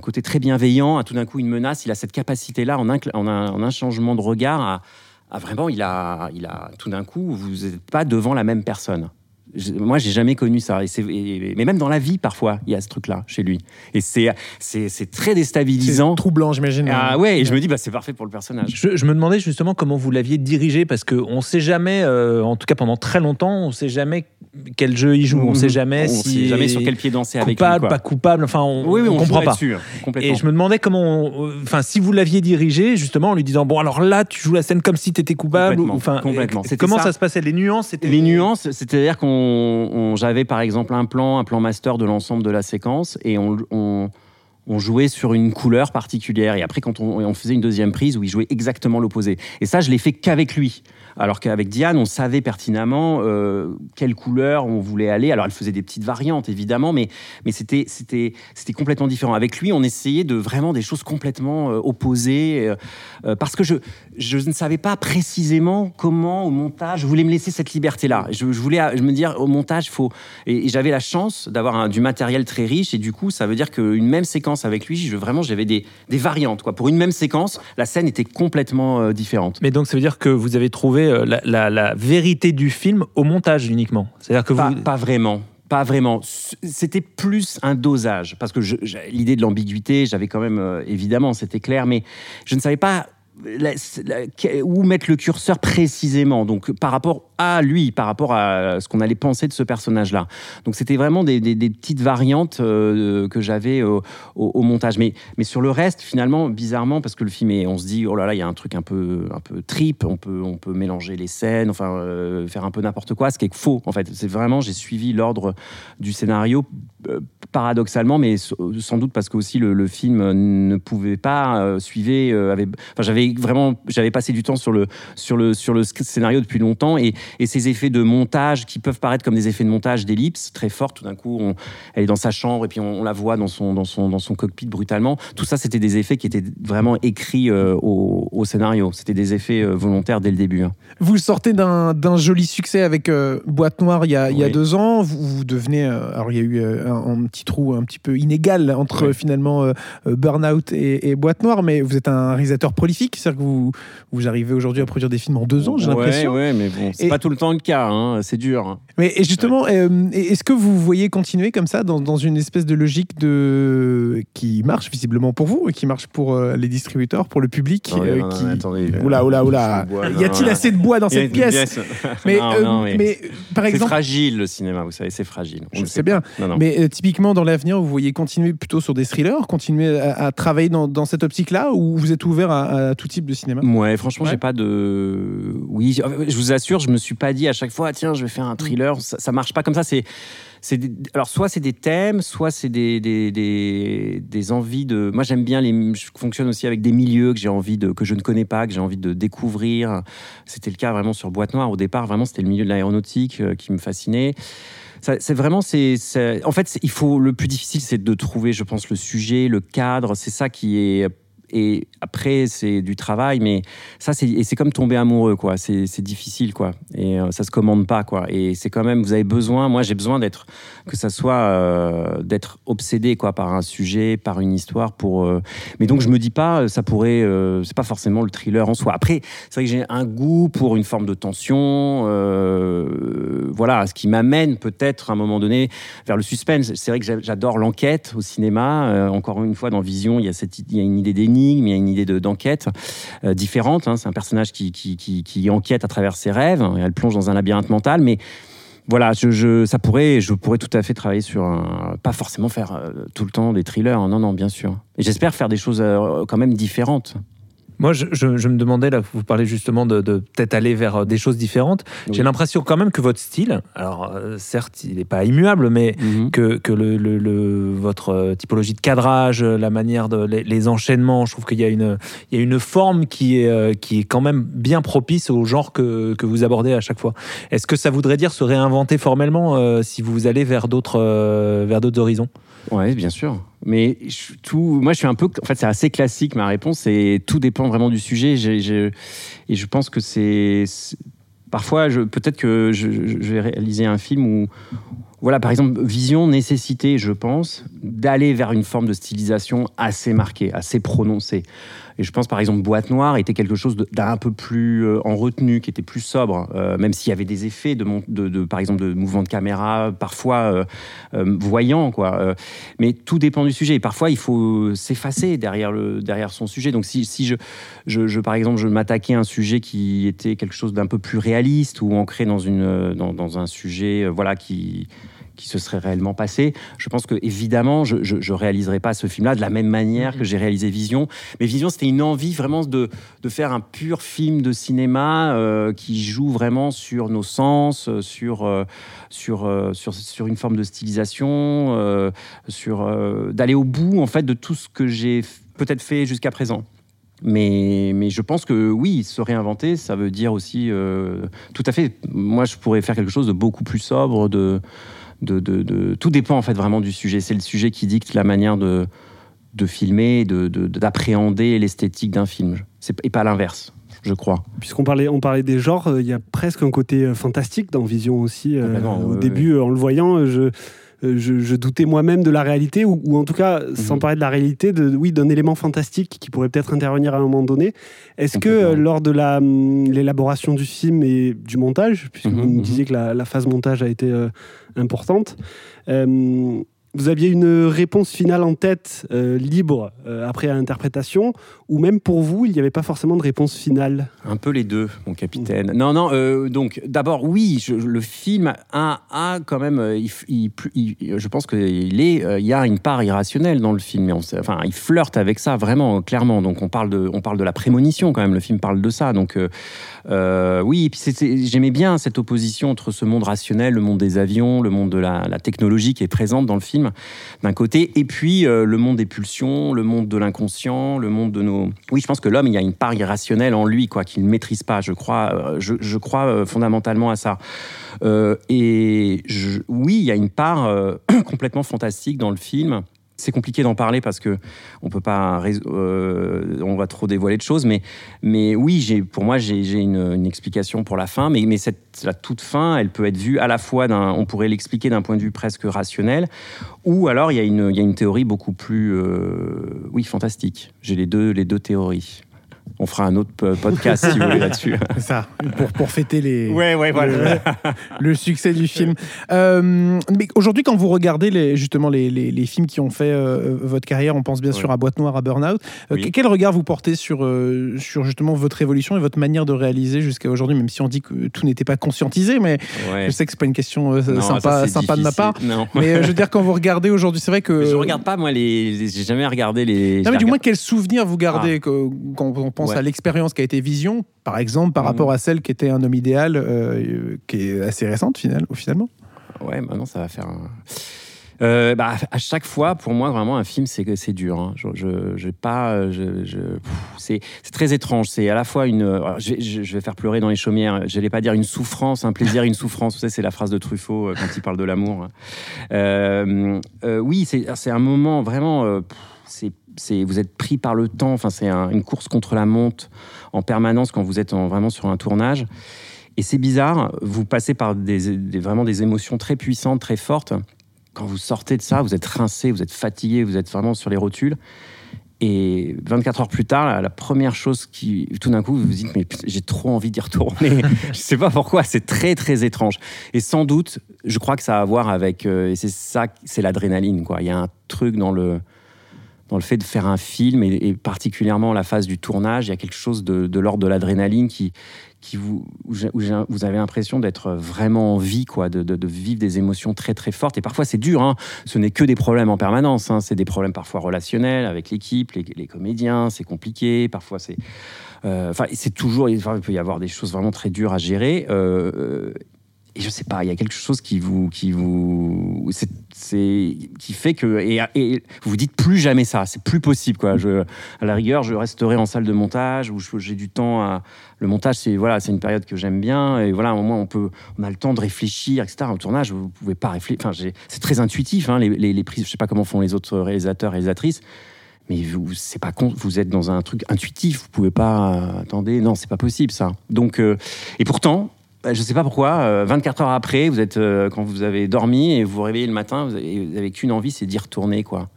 côté très bienveillant à tout d'un coup une menace. Il a cette capacité-là en un, changement de regard à, vraiment, il a tout d'un coup, vous n'êtes pas devant la même personne. Je- moi, j'ai jamais connu ça. Et c'est- et- mais même dans la vie, parfois, il y a ce truc-là chez lui. Et c'est très déstabilisant. troublant, j'imagine. Ah ouais, et je me dis, bah, c'est parfait pour le personnage. Je, je me demandais justement comment vous l'aviez dirigé parce qu'on ne sait jamais, euh, en tout cas pendant très longtemps, on ne sait jamais quel jeu il joue, on ne sait jamais Mhm. on si sait jamais sur quel pied danser avec lui. coupable, pas coupable. Enfin, on, Oui, oui, on on, comprend pas. hein. Et je me demandais comment, on- enfin, si vous l'aviez dirigé justement en lui disant bon alors là tu joues la scène comme si tu étais coupable, ou- Complètement, enfin, complètement. euh, comment ça. ça. se passait, les nuances, c'était Les nuances, c'est-à-dire qu'on, on- j'avais par exemple un plan, un plan master de l'ensemble de la séquence, et on, on, jouait sur une couleur particulière. Et après, quand on, on faisait une deuxième prise où il jouait exactement l'opposé. Et ça, je l'ai fait qu'avec lui. Alors qu'avec Diane, on savait pertinemment euh, quelle couleur on voulait aller. Alors, elle faisait des petites variantes, évidemment, mais, c'était, complètement différent. Avec lui, on essayait de vraiment des choses complètement euh, opposées, euh, euh, parce que je, ne savais pas précisément comment, au montage, je voulais me laisser cette liberté-là. Je, voulais je me dire, au montage, faut. Et, j'avais la chance d'avoir du matériel très riche, et du coup, ça veut dire qu'une même séquence avec lui, vraiment, j'avais des, variantes. Pour une même séquence, la scène était complètement différente. Mais donc ça veut dire que vous avez trouvé euh, la, vérité du film au montage uniquement. C'est-à-dire que Pas, vous. pas vraiment. Pas vraiment. C'était plus un dosage. Parce que l'idée de l'ambiguïté, j'avais quand même, euh, évidemment, c'était clair, mais je ne savais pas où mettre le curseur précisément. Donc, par rapport lui, par rapport à ce qu'on allait penser de ce personnage-là. Donc, c'était vraiment des, petites variantes euh, que j'avais au, montage. Mais, mais sur le reste, finalement, bizarrement, parce que le film est, on se dit, oh là là, il y a un truc un peu, un peu trip, on peut, on peut mélanger les scènes, enfin, euh, faire un peu n'importe quoi, ce qui est faux, en fait. C'est vraiment, j'ai suivi l'ordre du scénario, euh, paradoxalement, mais sans doute parce que aussi le, film ne pouvait pas euh, enfin, j'avais vraiment, j'avais passé du temps sur le, sur le, sur le sc- scénario depuis longtemps et, et ces effets de montage qui peuvent paraître comme des effets de montage d'ellipse très forts. Tout d'un coup, on, elle est dans sa chambre et puis on, on la voit dans son, dans son, dans son cockpit brutalement. Tout ça, c'était des effets qui étaient vraiment écrits euh, au, au scénario. C'était des effets euh, volontaires dès le début. hein. Vous sortez d'un joli succès avec euh, Boîte Noire il y a, il y a deux ans. Vous, vous devenez. alors, il y a eu un, un petit trou un petit peu inégal entre Oui. finalement Burnout et, et Boîte Noire, mais vous êtes un réalisateur prolifique. C'est-à-dire que vous, vous arrivez aujourd'hui à produire des films en deux ans, j'ai Ouais, l'impression. Ouais, mais bon, c'est pas tout le temps le cas. hein. C'est dur. hein. Mais justement, euh, est-ce que vous voyez continuer comme ça dans, dans une espèce de logique de qui marche visiblement pour vous et qui marche pour euh, les distributeurs, pour le public euh, non, non, qui... attendez, Oula, oula, oula. bois, Y a-t-il assez de bois dans cette une pièce Mais, Non, euh, non, mais- mais par C'est exemple, fragile le cinéma, vous savez, c'est fragile. On Je le sais bien, pas. Non, non. Mais euh, typiquement, dans l'avenir, vous voyez continuer plutôt sur des thrillers, continuer à, à travailler dans, dans cette optique-là, ou vous êtes ouvert à, à tout type de cinéma? Ouais, franchement, Ouais. j'ai pas de. Oui, je- je vous assure, je me suis pas dit à chaque fois, ah, tiens, je vais faire un thriller. Ça, ça marche pas comme ça. C'est, des- alors soit c'est des thèmes, soit c'est des, des, des, des envies de. Moi, j'aime bien les. Je fonctionne aussi avec des milieux que j'ai envie de que je ne connais pas, que j'ai envie de découvrir. C'était le cas vraiment sur Boîte Noire. Au départ, vraiment, c'était le milieu de l'aéronautique euh, qui me fascinait. Ça- C'est vraiment, c'est, en fait, il faut le plus difficile, c'est de trouver, je pense, le sujet, le cadre. C'est ça qui est. Et après, c'est du travail, mais ça, c'est comme tomber amoureux, quoi. C'est difficile, quoi. Et euh, ça se commande pas, quoi. Et c'est quand même, vous avez besoin. Moi, j'ai besoin d'être que ça soit euh, d'être obsédé, quoi, par un sujet, par une histoire. Pour. euh, Mais donc, je me dis pas, ça pourrait. euh, c'est pas forcément le thriller en soi. Après, c'est vrai que j'ai un goût pour une forme de tension. voilà, ce qui m'amène peut-être à un moment donné vers le suspense. C'est vrai que j'a- j'adore l'enquête au cinéma. Encore une fois, dans Vision, il y a, cette, il y a une idée d'énigme, il y a une idée de- d'enquête euh, différente. hein. C'est un personnage qui, enquête à travers ses rêves. Et elle plonge dans un labyrinthe mental, mais voilà, je, je- ça pourrait, je pourrais tout à fait travailler sur un, pas forcément faire euh, tout le temps des thrillers. hein. Non, non, bien sûr. J'espère faire des choses euh, quand même différentes. Moi, je, je- je me demandais, là, vous parlez justement de, de peut-être aller vers euh, des choses différentes. Oui. J'ai l'impression quand même que votre style, alors euh, certes, il n'est pas immuable, mais que, que le, le- le- votre euh, typologie de cadrage, la manière de les, les enchaînements, je trouve qu'il y a une, il y a une forme qui est, qui est quand même bien propice au genre que, que vous abordez à chaque fois. Est-ce que ça voudrait dire se réinventer formellement euh, si vous allez vers d'autres euh, vers d'autres horizons? Ouais, bien sûr. Mais tout, moi, je suis un peu. En fait, c'est assez classique ma réponse. Et tout dépend vraiment du sujet. Et je pense que c'est. Parfois, peut-être que je- je vais réaliser un film où. Voilà, par exemple, vision, nécessité, je pense, d'aller vers une forme de stylisation assez marquée, assez prononcée. Et je pense, par exemple, Boîte Noire était quelque chose d'un peu plus euh, en retenue, qui était plus sobre, euh, même s'il y avait des effets, de, de, de- par exemple, de mouvement de caméra, parfois euh, euh, voyants, quoi. Mais tout dépend du sujet. Et parfois, il faut s'effacer derrière, le, derrière son sujet. Donc, si, si je, je, par exemple, je m'attaquais à un sujet qui était quelque chose d'un peu plus réaliste ou ancré dans, une, dans, un sujet voilà, qui, qui se serait réellement passé, je pense que évidemment, je ne réaliserai pas ce film-là de la même manière que j'ai réalisé Vision. Mais Vision, c'était une envie vraiment de, de faire un pur film de cinéma euh, qui joue vraiment sur nos sens, euh, sur, euh, sur, sur, sur une forme de stylisation, sur d'aller au bout en fait de tout ce que j'ai peut-être fait jusqu'à présent. Mais, mais je pense que oui, se réinventer, ça veut dire aussi tout à fait. Moi, je pourrais faire quelque chose de beaucoup plus sobre. De, de, de- de- tout dépend en fait vraiment du sujet. C'est le sujet qui dicte la manière de, de filmer, de- de- d'appréhender l'esthétique d'un film. Et pas l'inverse, je crois. Puisqu'on parlait, on parlait des genres, euh, il y a presque un côté euh, fantastique dans Vision aussi. euh, Complètement, au ouais, début, euh, en le voyant, je, je, je doutais moi-même de la réalité, ou, ou en tout cas, sans Mhm. parler de la réalité, de, oui, d'un élément fantastique qui pourrait peut-être intervenir à un moment donné. Est-ce que euh, lors de la, hum, l'élaboration du film et du montage, puisque vous Mhm, nous mhm. disiez que la, la phase montage a été euh, importante, euh, vous aviez une réponse finale en tête, euh, libre, euh, après à interprétation, ou même pour vous, il n'y avait pas forcément de réponse finale? Un peu les deux, mon capitaine. Non, non, euh, donc d'abord, oui, le film a, a quand même, je pense qu'il est, il y a une part irrationnelle dans le film. Sait- enfin, il flirte avec ça vraiment, clairement. Donc on parle de, on parle de la prémonition quand même. Le film parle de ça. Donc oui, j'aimais bien cette opposition entre ce monde rationnel, le monde des avions, le monde de la, la technologie qui est présente dans le film, d'un côté, et puis euh, le monde des pulsions, le monde de l'inconscient, le monde de nos. Oui, je pense que l'homme, il y a une part irrationnelle en lui, quoi, qu'il ne maîtrise pas. Je crois, euh, je, crois euh, fondamentalement à ça. Et oui, il y a une part complètement fantastique dans le film. C'est compliqué d'en parler parce que on peut pas, euh, on va trop dévoiler de choses, mais oui, pour moi, j'ai, une, explication pour la fin, mais cette la toute fin, elle peut être vue à la fois on pourrait l'expliquer d'un point de vue presque rationnel, ou alors il y a une, théorie beaucoup plus, euh, oui, fantastique. J'ai les deux théories. On fera un autre po- podcast si vous voulez là-dessus. C'est ça, pour, pour fêter les, Ouais, ouais, le, le succès du film. Euh, mais aujourd'hui, quand vous regardez les, justement les, les- les films qui ont fait euh, votre carrière, on pense bien Ouais. sûr à Boîte Noire, à Burnout. Euh, Oui. Quel regard vous portez sur, euh, sur justement votre évolution et votre manière de réaliser jusqu'à aujourd'hui, même si on dit que tout n'était pas conscientisé, mais Ouais. je sais que c'est pas une question euh, Non, sympa, sympa de ma part. Non. Mais euh, je veux dire, quand vous regardez aujourd'hui, c'est vrai que. Mais je regarde pas moi les, les- j'ai jamais regardé les. Non, mais du moins, quel souvenir vous gardez Ah. que- quand on pense Ouais. à l'expérience qui a été Vision, par exemple, par Mhm. rapport à celle qui était Un homme idéal, euh, qui est assez récente final, finalement Ouais, maintenant ça va faire un. Euh, bah, à chaque fois, pour moi, vraiment, un film, c'est c'est dur. hein. Je, je, pas, je, je- c'est c'est très étrange. C'est à la fois une. alors, je, vais- faire pleurer dans les chaumières. Je n'allais pas dire une souffrance, un plaisir, une souffrance. Vous savez, c'est la phrase de Truffaut euh, quand il parle de l'amour. Euh, euh, oui, c'est c'est un moment vraiment. euh, pff, c'est vous êtes pris par le temps. Enfin, c'est un- une course contre la montre en permanence quand vous êtes en- vraiment sur un tournage. Et c'est bizarre, vous passez par des, des- vraiment des émotions très puissantes, très fortes. Quand vous sortez de ça, vous êtes rincé, vous êtes fatigué, vous êtes vraiment sur les rotules. Et 24 heures plus tard, la, première chose qui, tout d'un coup, vous vous dites, mais j'ai trop envie d'y retourner. je sais pas pourquoi, c'est très, très étrange. Et sans doute, je crois que ça a à voir avec, euh, et c'est ça, c'est l'adrénaline, quoi. Il y a un truc dans le, dans le fait de faire un film, et, particulièrement la phase du tournage, il y a quelque chose de, l'ordre de l'adrénaline qui, vous, où vous avez l'impression d'être vraiment en vie, quoi, de, vivre des émotions très très fortes. Et parfois c'est dur, hein. ce n'est que des problèmes en permanence, hein. c'est des problèmes parfois relationnels avec l'équipe, les, comédiens, c'est compliqué, parfois c'est... euh, c'est toujours, il peut y avoir des choses vraiment très dures à gérer. euh, euh, et je sais pas, il y a quelque chose qui vous, qui vous, qui fait que, et, et vous vous dites plus jamais ça, c'est plus possible quoi. À la rigueur, je resterai en salle de montage où j'ai du temps à, le montage, c'est voilà, c'est une période que j'aime bien et voilà, au moins on peut, on a le temps de réfléchir, etc. Au tournage, vous pouvez pas réfléchir. Enfin, c'est très intuitif, hein, les prises. Je sais pas comment font les autres réalisateurs, réalisatrices. Mais vous, c'est pas con, vous êtes dans un truc intuitif, vous pouvez pas. euh, attendez, non, c'est pas possible ça. Donc, euh, et pourtant, bah, je sais pas pourquoi, euh, 24 heures après, vous êtes euh, quand vous avez dormi et vous vous réveillez le matin, vous avez, vous avez qu'une envie, c'est d'y retourner, quoi.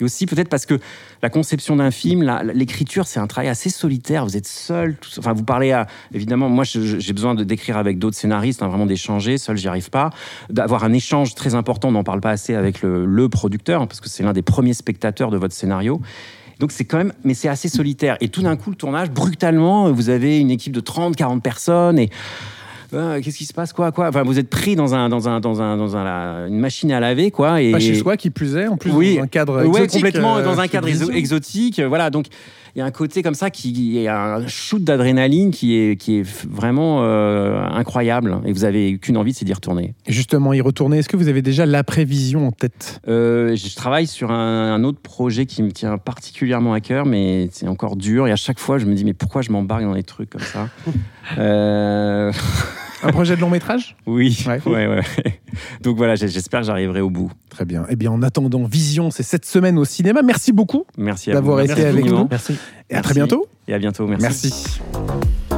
Et aussi peut-être parce que la conception d'un film, l'écriture, c'est un travail assez solitaire. Vous êtes seul. enfin, vous parlez à évidemment. Moi, j'ai besoin d'écrire avec d'autres scénaristes, hein, vraiment d'échanger. Seul, j'y arrive pas. D'avoir un échange très important. On n'en parle pas assez avec le, le producteur hein, parce que c'est l'un des premiers spectateurs de votre scénario. Donc c'est quand même, mais c'est assez solitaire. Et tout d'un coup, le tournage, brutalement, vous avez une équipe de 30, 40 personnes et euh, qu'est-ce qui se passe quoi quoi? Enfin, vous êtes pris dans un dans un dans un dans un la- une machine à laver quoi et Pas chez soi, qui plus est, en plus Oui. dans un cadre Ouais, exotique, complètement euh, dans un qui est cadre exo- exotique. euh, Voilà, donc il y a un côté comme ça qui est un shoot d'adrénaline qui est, qui est vraiment euh, incroyable. Et vous avez qu'une envie, c'est d'y retourner. Justement, y retourner. Est-ce que vous avez déjà la prévision en tête? Euh, je travaille sur un, un autre projet qui me tient particulièrement à cœur, mais c'est encore dur. Et à chaque fois, je me dis, mais pourquoi je m'embarque dans des trucs comme ça? Euh, Un projet de long métrage Oui, Ouais. ouais. Ouais, Donc voilà, j'espère que j'arriverai au bout. Très bien. Eh bien, en attendant, Vision, c'est cette semaine au cinéma. Merci beaucoup d'avoir été Merci avec nous. Merci. Et à très bientôt. Et à bientôt. Merci. Merci.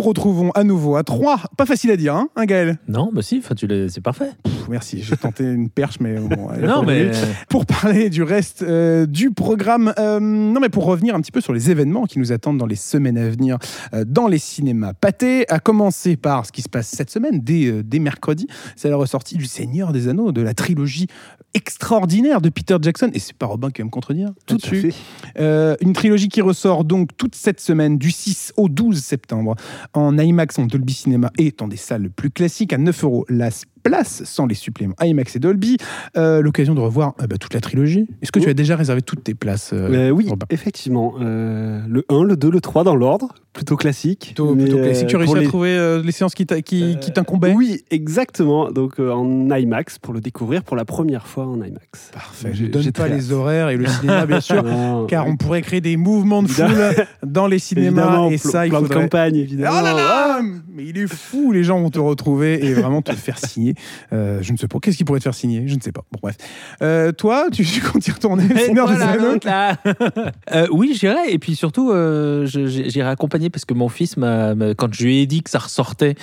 Nous retrouvons à nouveau à 3. Pas facile à dire, hein, hein, Gaël Non, bah si, enfin, tu c'est parfait. Pff, Merci, j'ai tenté une perche, mais bon. Non, mais. Pour parler du reste euh, du programme, euh, non mais pour revenir un petit peu sur les événements qui nous attendent dans les semaines à venir euh, dans les cinémas pâtés, à commencer par ce qui se passe cette semaine, dès, euh, dès mercredi, c'est la ressortie du Seigneur des Anneaux, de la trilogie extraordinaire de Peter Jackson, et c'est pas Robin qui va me contredire Tout fait. Euh, une trilogie qui ressort donc toute cette semaine du 6 au 12 septembre en IMAX, en Dolby Cinema et dans des salles plus classiques à 9 euros. La place sans les suppléments IMAX et Dolby. Euh, L'occasion de revoir euh, bah, toute la trilogie. Est-ce que tu as déjà réservé toutes tes places euh, oui, Robin? effectivement. Le 1, le 2, le 3 dans l'ordre. Plutôt classique. Plutôt, plutôt classique. Tu as à trouver les séances qui t'incombaient? Oui, exactement. Donc en IMAX pour le découvrir pour la première fois en IMAX. Parfait. Je ne donne pas les horaires et le cinéma, bien sûr. Non, Car on pourrait créer des mouvements de Évidemment. foule dans les cinémas évidemment, et ça, il plan de faudrait... campagne, évidemment. Oh là là Mais il est fou, les gens vont te retrouver et vraiment te faire signer. Euh, je ne sais pas. Qu'est-ce qui pourrait te faire signer? Je ne sais pas. Bon, bref. Euh, toi, tu, tu comptes y retourner Et Seigneur des voilà, Anneaux? l'autre, là. Euh, oui, j'irai. Et puis surtout, euh, j'irai accompagner parce que mon fils, m'a, quand je lui ai dit que ça ressortait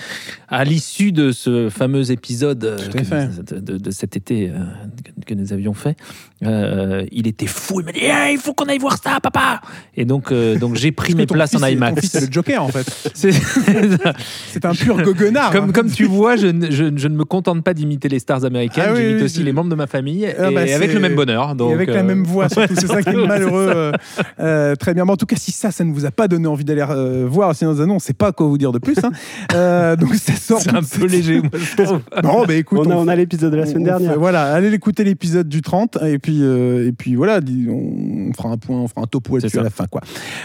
à l'issue de ce fameux épisode euh, que- de, de- de cet été euh, que nous avions fait, euh, il était fou. Il m'a dit Eh, il faut qu'on aille voir ça, papa. Et donc, euh, donc j'ai pris mes places fils, en c'est- IMAX. Ton fils, c'est le Joker, en fait. C'est- C'est un pur goguenard. comme, hein. comme tu vois, je, ne- je, je ne me contente pas d'imiter les stars américaines, Ah oui, j'imite oui, aussi je- les membres de ma famille Ah et bah, avec c'est- le même bonheur. Donc, et avec la euh, même voix, surtout. C'est ça qui est malheureux. euh, euh, très bien. Mais en tout cas, si ça, ça ne vous a pas donné envie d'aller euh, voir Seigneur des Anneaux, on ne sait pas quoi vous dire de plus. hein. Euh, donc, ça sort. C'est un peu léger, moi, je trouve. Non, bah écoute. On a, on on a l'épisode de la semaine On dernière. fait- voilà, allez l'écouter l'épisode du 30 et puis euh, et puis voilà, on fera un point, on fera un topo à la fin quoi.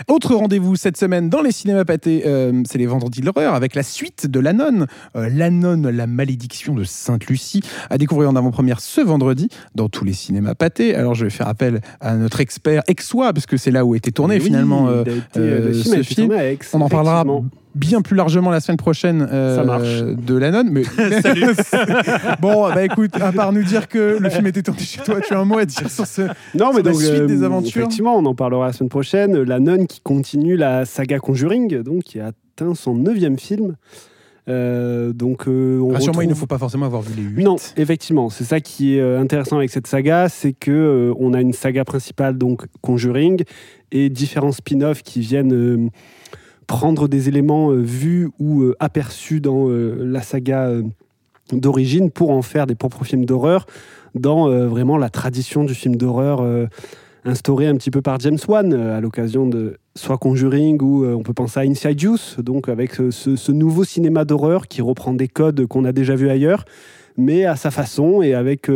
Autre rendez-vous cette semaine dans les cinémas pâtés, euh, c'est les vendredis de l'horreur avec la suite de La Nonne, euh, La Nonne, la malédiction de Sainte Lucie, à découvrir en avant-première ce vendredi dans tous les cinémas pâtés. Alors je vais faire appel à notre expert Aixois parce que c'est là où a été tourné finalement euh, été, euh, ce film. tourné à Aix, on en parlera. Bien plus largement la semaine prochaine euh, Ça marche. de la nonne. Mais... bon, bah écoute, à part nous dire que le film était tourné chez toi, tu as un mot à dire sur ce. Non, Sur mais la donc, suite euh, des aventures. Effectivement, on en parlera la semaine prochaine. La nonne qui continue la saga Conjuring, donc qui a atteint son neuvième film. Euh, donc, euh, on Rassure-moi, il ne retrouve- faut pas forcément avoir vu les 8. Non, effectivement, c'est ça qui est euh, intéressant avec cette saga, c'est que euh, on a une saga principale donc Conjuring et différents spin-offs qui viennent euh, prendre des éléments euh, vus ou euh, aperçus dans euh, la saga d'origine pour en faire des propres films d'horreur dans vraiment la tradition du film d'horreur instauré un petit peu par James Wan à l'occasion de soit Conjuring ou on peut penser à Insidious, donc avec ce, nouveau cinéma d'horreur qui reprend des codes qu'on a déjà vus ailleurs, mais à sa façon et avec,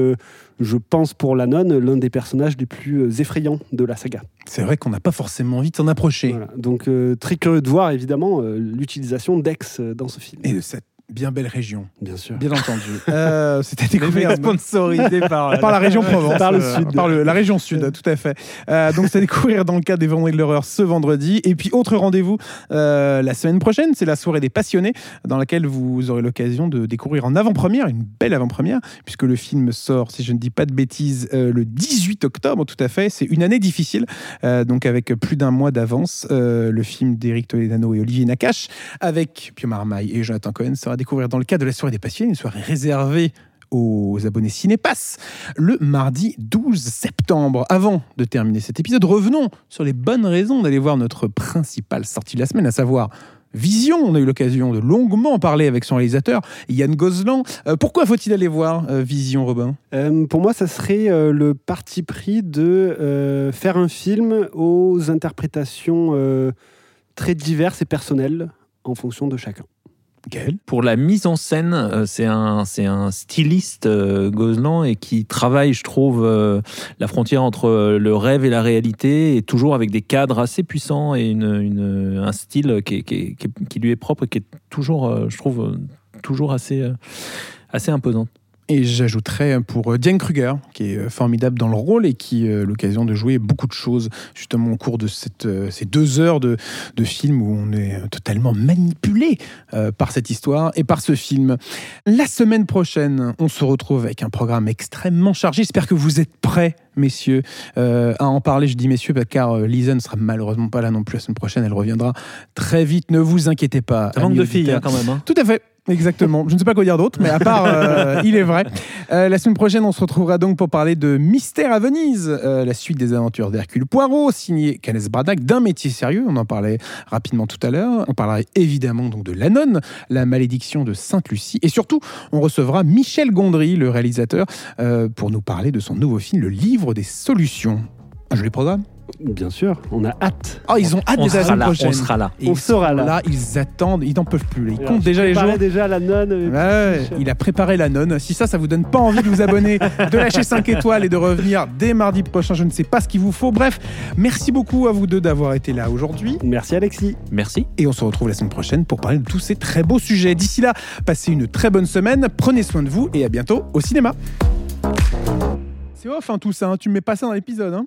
je pense pour la nonne, l'un des personnages les plus euh, effrayants de la saga. C'est vrai qu'on n'a pas forcément envie de s'en approcher. Voilà. Donc euh, très curieux de voir évidemment euh, l'utilisation d'Ex dans ce film. Et de cette bien belle région, Bien sûr. bien entendu. Euh, C'était découvert. sponsorisé par, Par la région Provence. Par le euh, sud. Par le- la région sud, tout à fait. Euh, donc, c'est à découvrir dans le cadre des Vendredis de l'horreur ce vendredi. Et puis, autre rendez-vous euh, la semaine prochaine, c'est la soirée des passionnés, dans laquelle vous aurez l'occasion de découvrir en avant-première, une belle avant-première, puisque le film sort, si je ne dis pas de bêtises, euh, le 18 octobre, tout à fait. C'est une année difficile, euh, donc avec plus d'un mois d'avance. Euh, le film d'Éric Toledano et Olivier Nakache, avec Pio Marmaille et Jonathan Cohen, sera découvrir dans le cadre de la soirée des passionnés, une soirée réservée aux abonnés Cinépass le mardi 12 septembre. Avant de terminer cet épisode, revenons sur les bonnes raisons d'aller voir notre principale sortie de la semaine, à savoir Vision. On a eu l'occasion de longuement parler avec son réalisateur, Yann Gozlan. Euh, pourquoi faut-il aller voir euh, Vision, Robin? Euh, pour moi, ça serait le parti pris de faire un film aux interprétations très diverses et personnelles en fonction de chacun. Pour la mise en scène, euh, c'est un, c'est un styliste euh, Gozlan et qui travaille, je trouve, euh, la frontière entre le rêve et la réalité, et toujours avec des cadres assez puissants et une, un style qui, qui qui lui est propre et qui est toujours, je trouve, toujours assez, assez imposant. Et j'ajouterais pour euh, Diane Kruger, qui est euh, formidable dans le rôle et qui a l'occasion de jouer beaucoup de choses justement au cours de cette, euh, ces deux heures de, de film où on est euh, totalement manipulé euh, par cette histoire et par ce film. La semaine prochaine, on se retrouve avec un programme extrêmement chargé. J'espère que vous êtes prêts, messieurs, euh, à en parler. Je dis messieurs car euh, Lisa ne sera malheureusement pas là non plus la semaine prochaine. Elle reviendra très vite. Ne vous inquiétez pas. Ça manque de filles hein, quand même. hein. Tout à fait. Exactement. Je ne sais pas quoi dire d'autre, mais à part, euh, il est vrai. Euh, la semaine prochaine, on se retrouvera donc pour parler de Mystère à Venise, euh, la suite des aventures d'Hercule Poirot, signé Kenneth Branagh, d'un métier sérieux. On en parlait rapidement tout à l'heure. On parlera évidemment donc de La Nonne, la malédiction de Sainte Lucie, et surtout, on recevra Michel Gondry, le réalisateur, pour nous parler de son nouveau film, Le Livre des Solutions. Un joli programme. Bien sûr, on a hâte. Oh, ils ont hâte On de la sera semaine là, prochaine. on sera là. Et On ils sera sont là. Ils attendent, ils n'en peuvent plus. Ils Alors, comptent déjà les jours. déjà la nonne. Ouais, il a préparé la nonne. Si ça, ça vous donne pas envie de vous abonner, de lâcher 5 étoiles et de revenir dès mardi prochain, je ne sais pas ce qu'il vous faut. Bref, merci beaucoup à vous deux d'avoir été là aujourd'hui. Merci Alexis. Merci. Et on se retrouve la semaine prochaine pour parler de tous ces très beaux sujets. D'ici là, passez une très bonne semaine, prenez soin de vous et à bientôt au cinéma. C'est off hein, tout ça, hein. tu me mets pas ça dans l'épisode. Hein.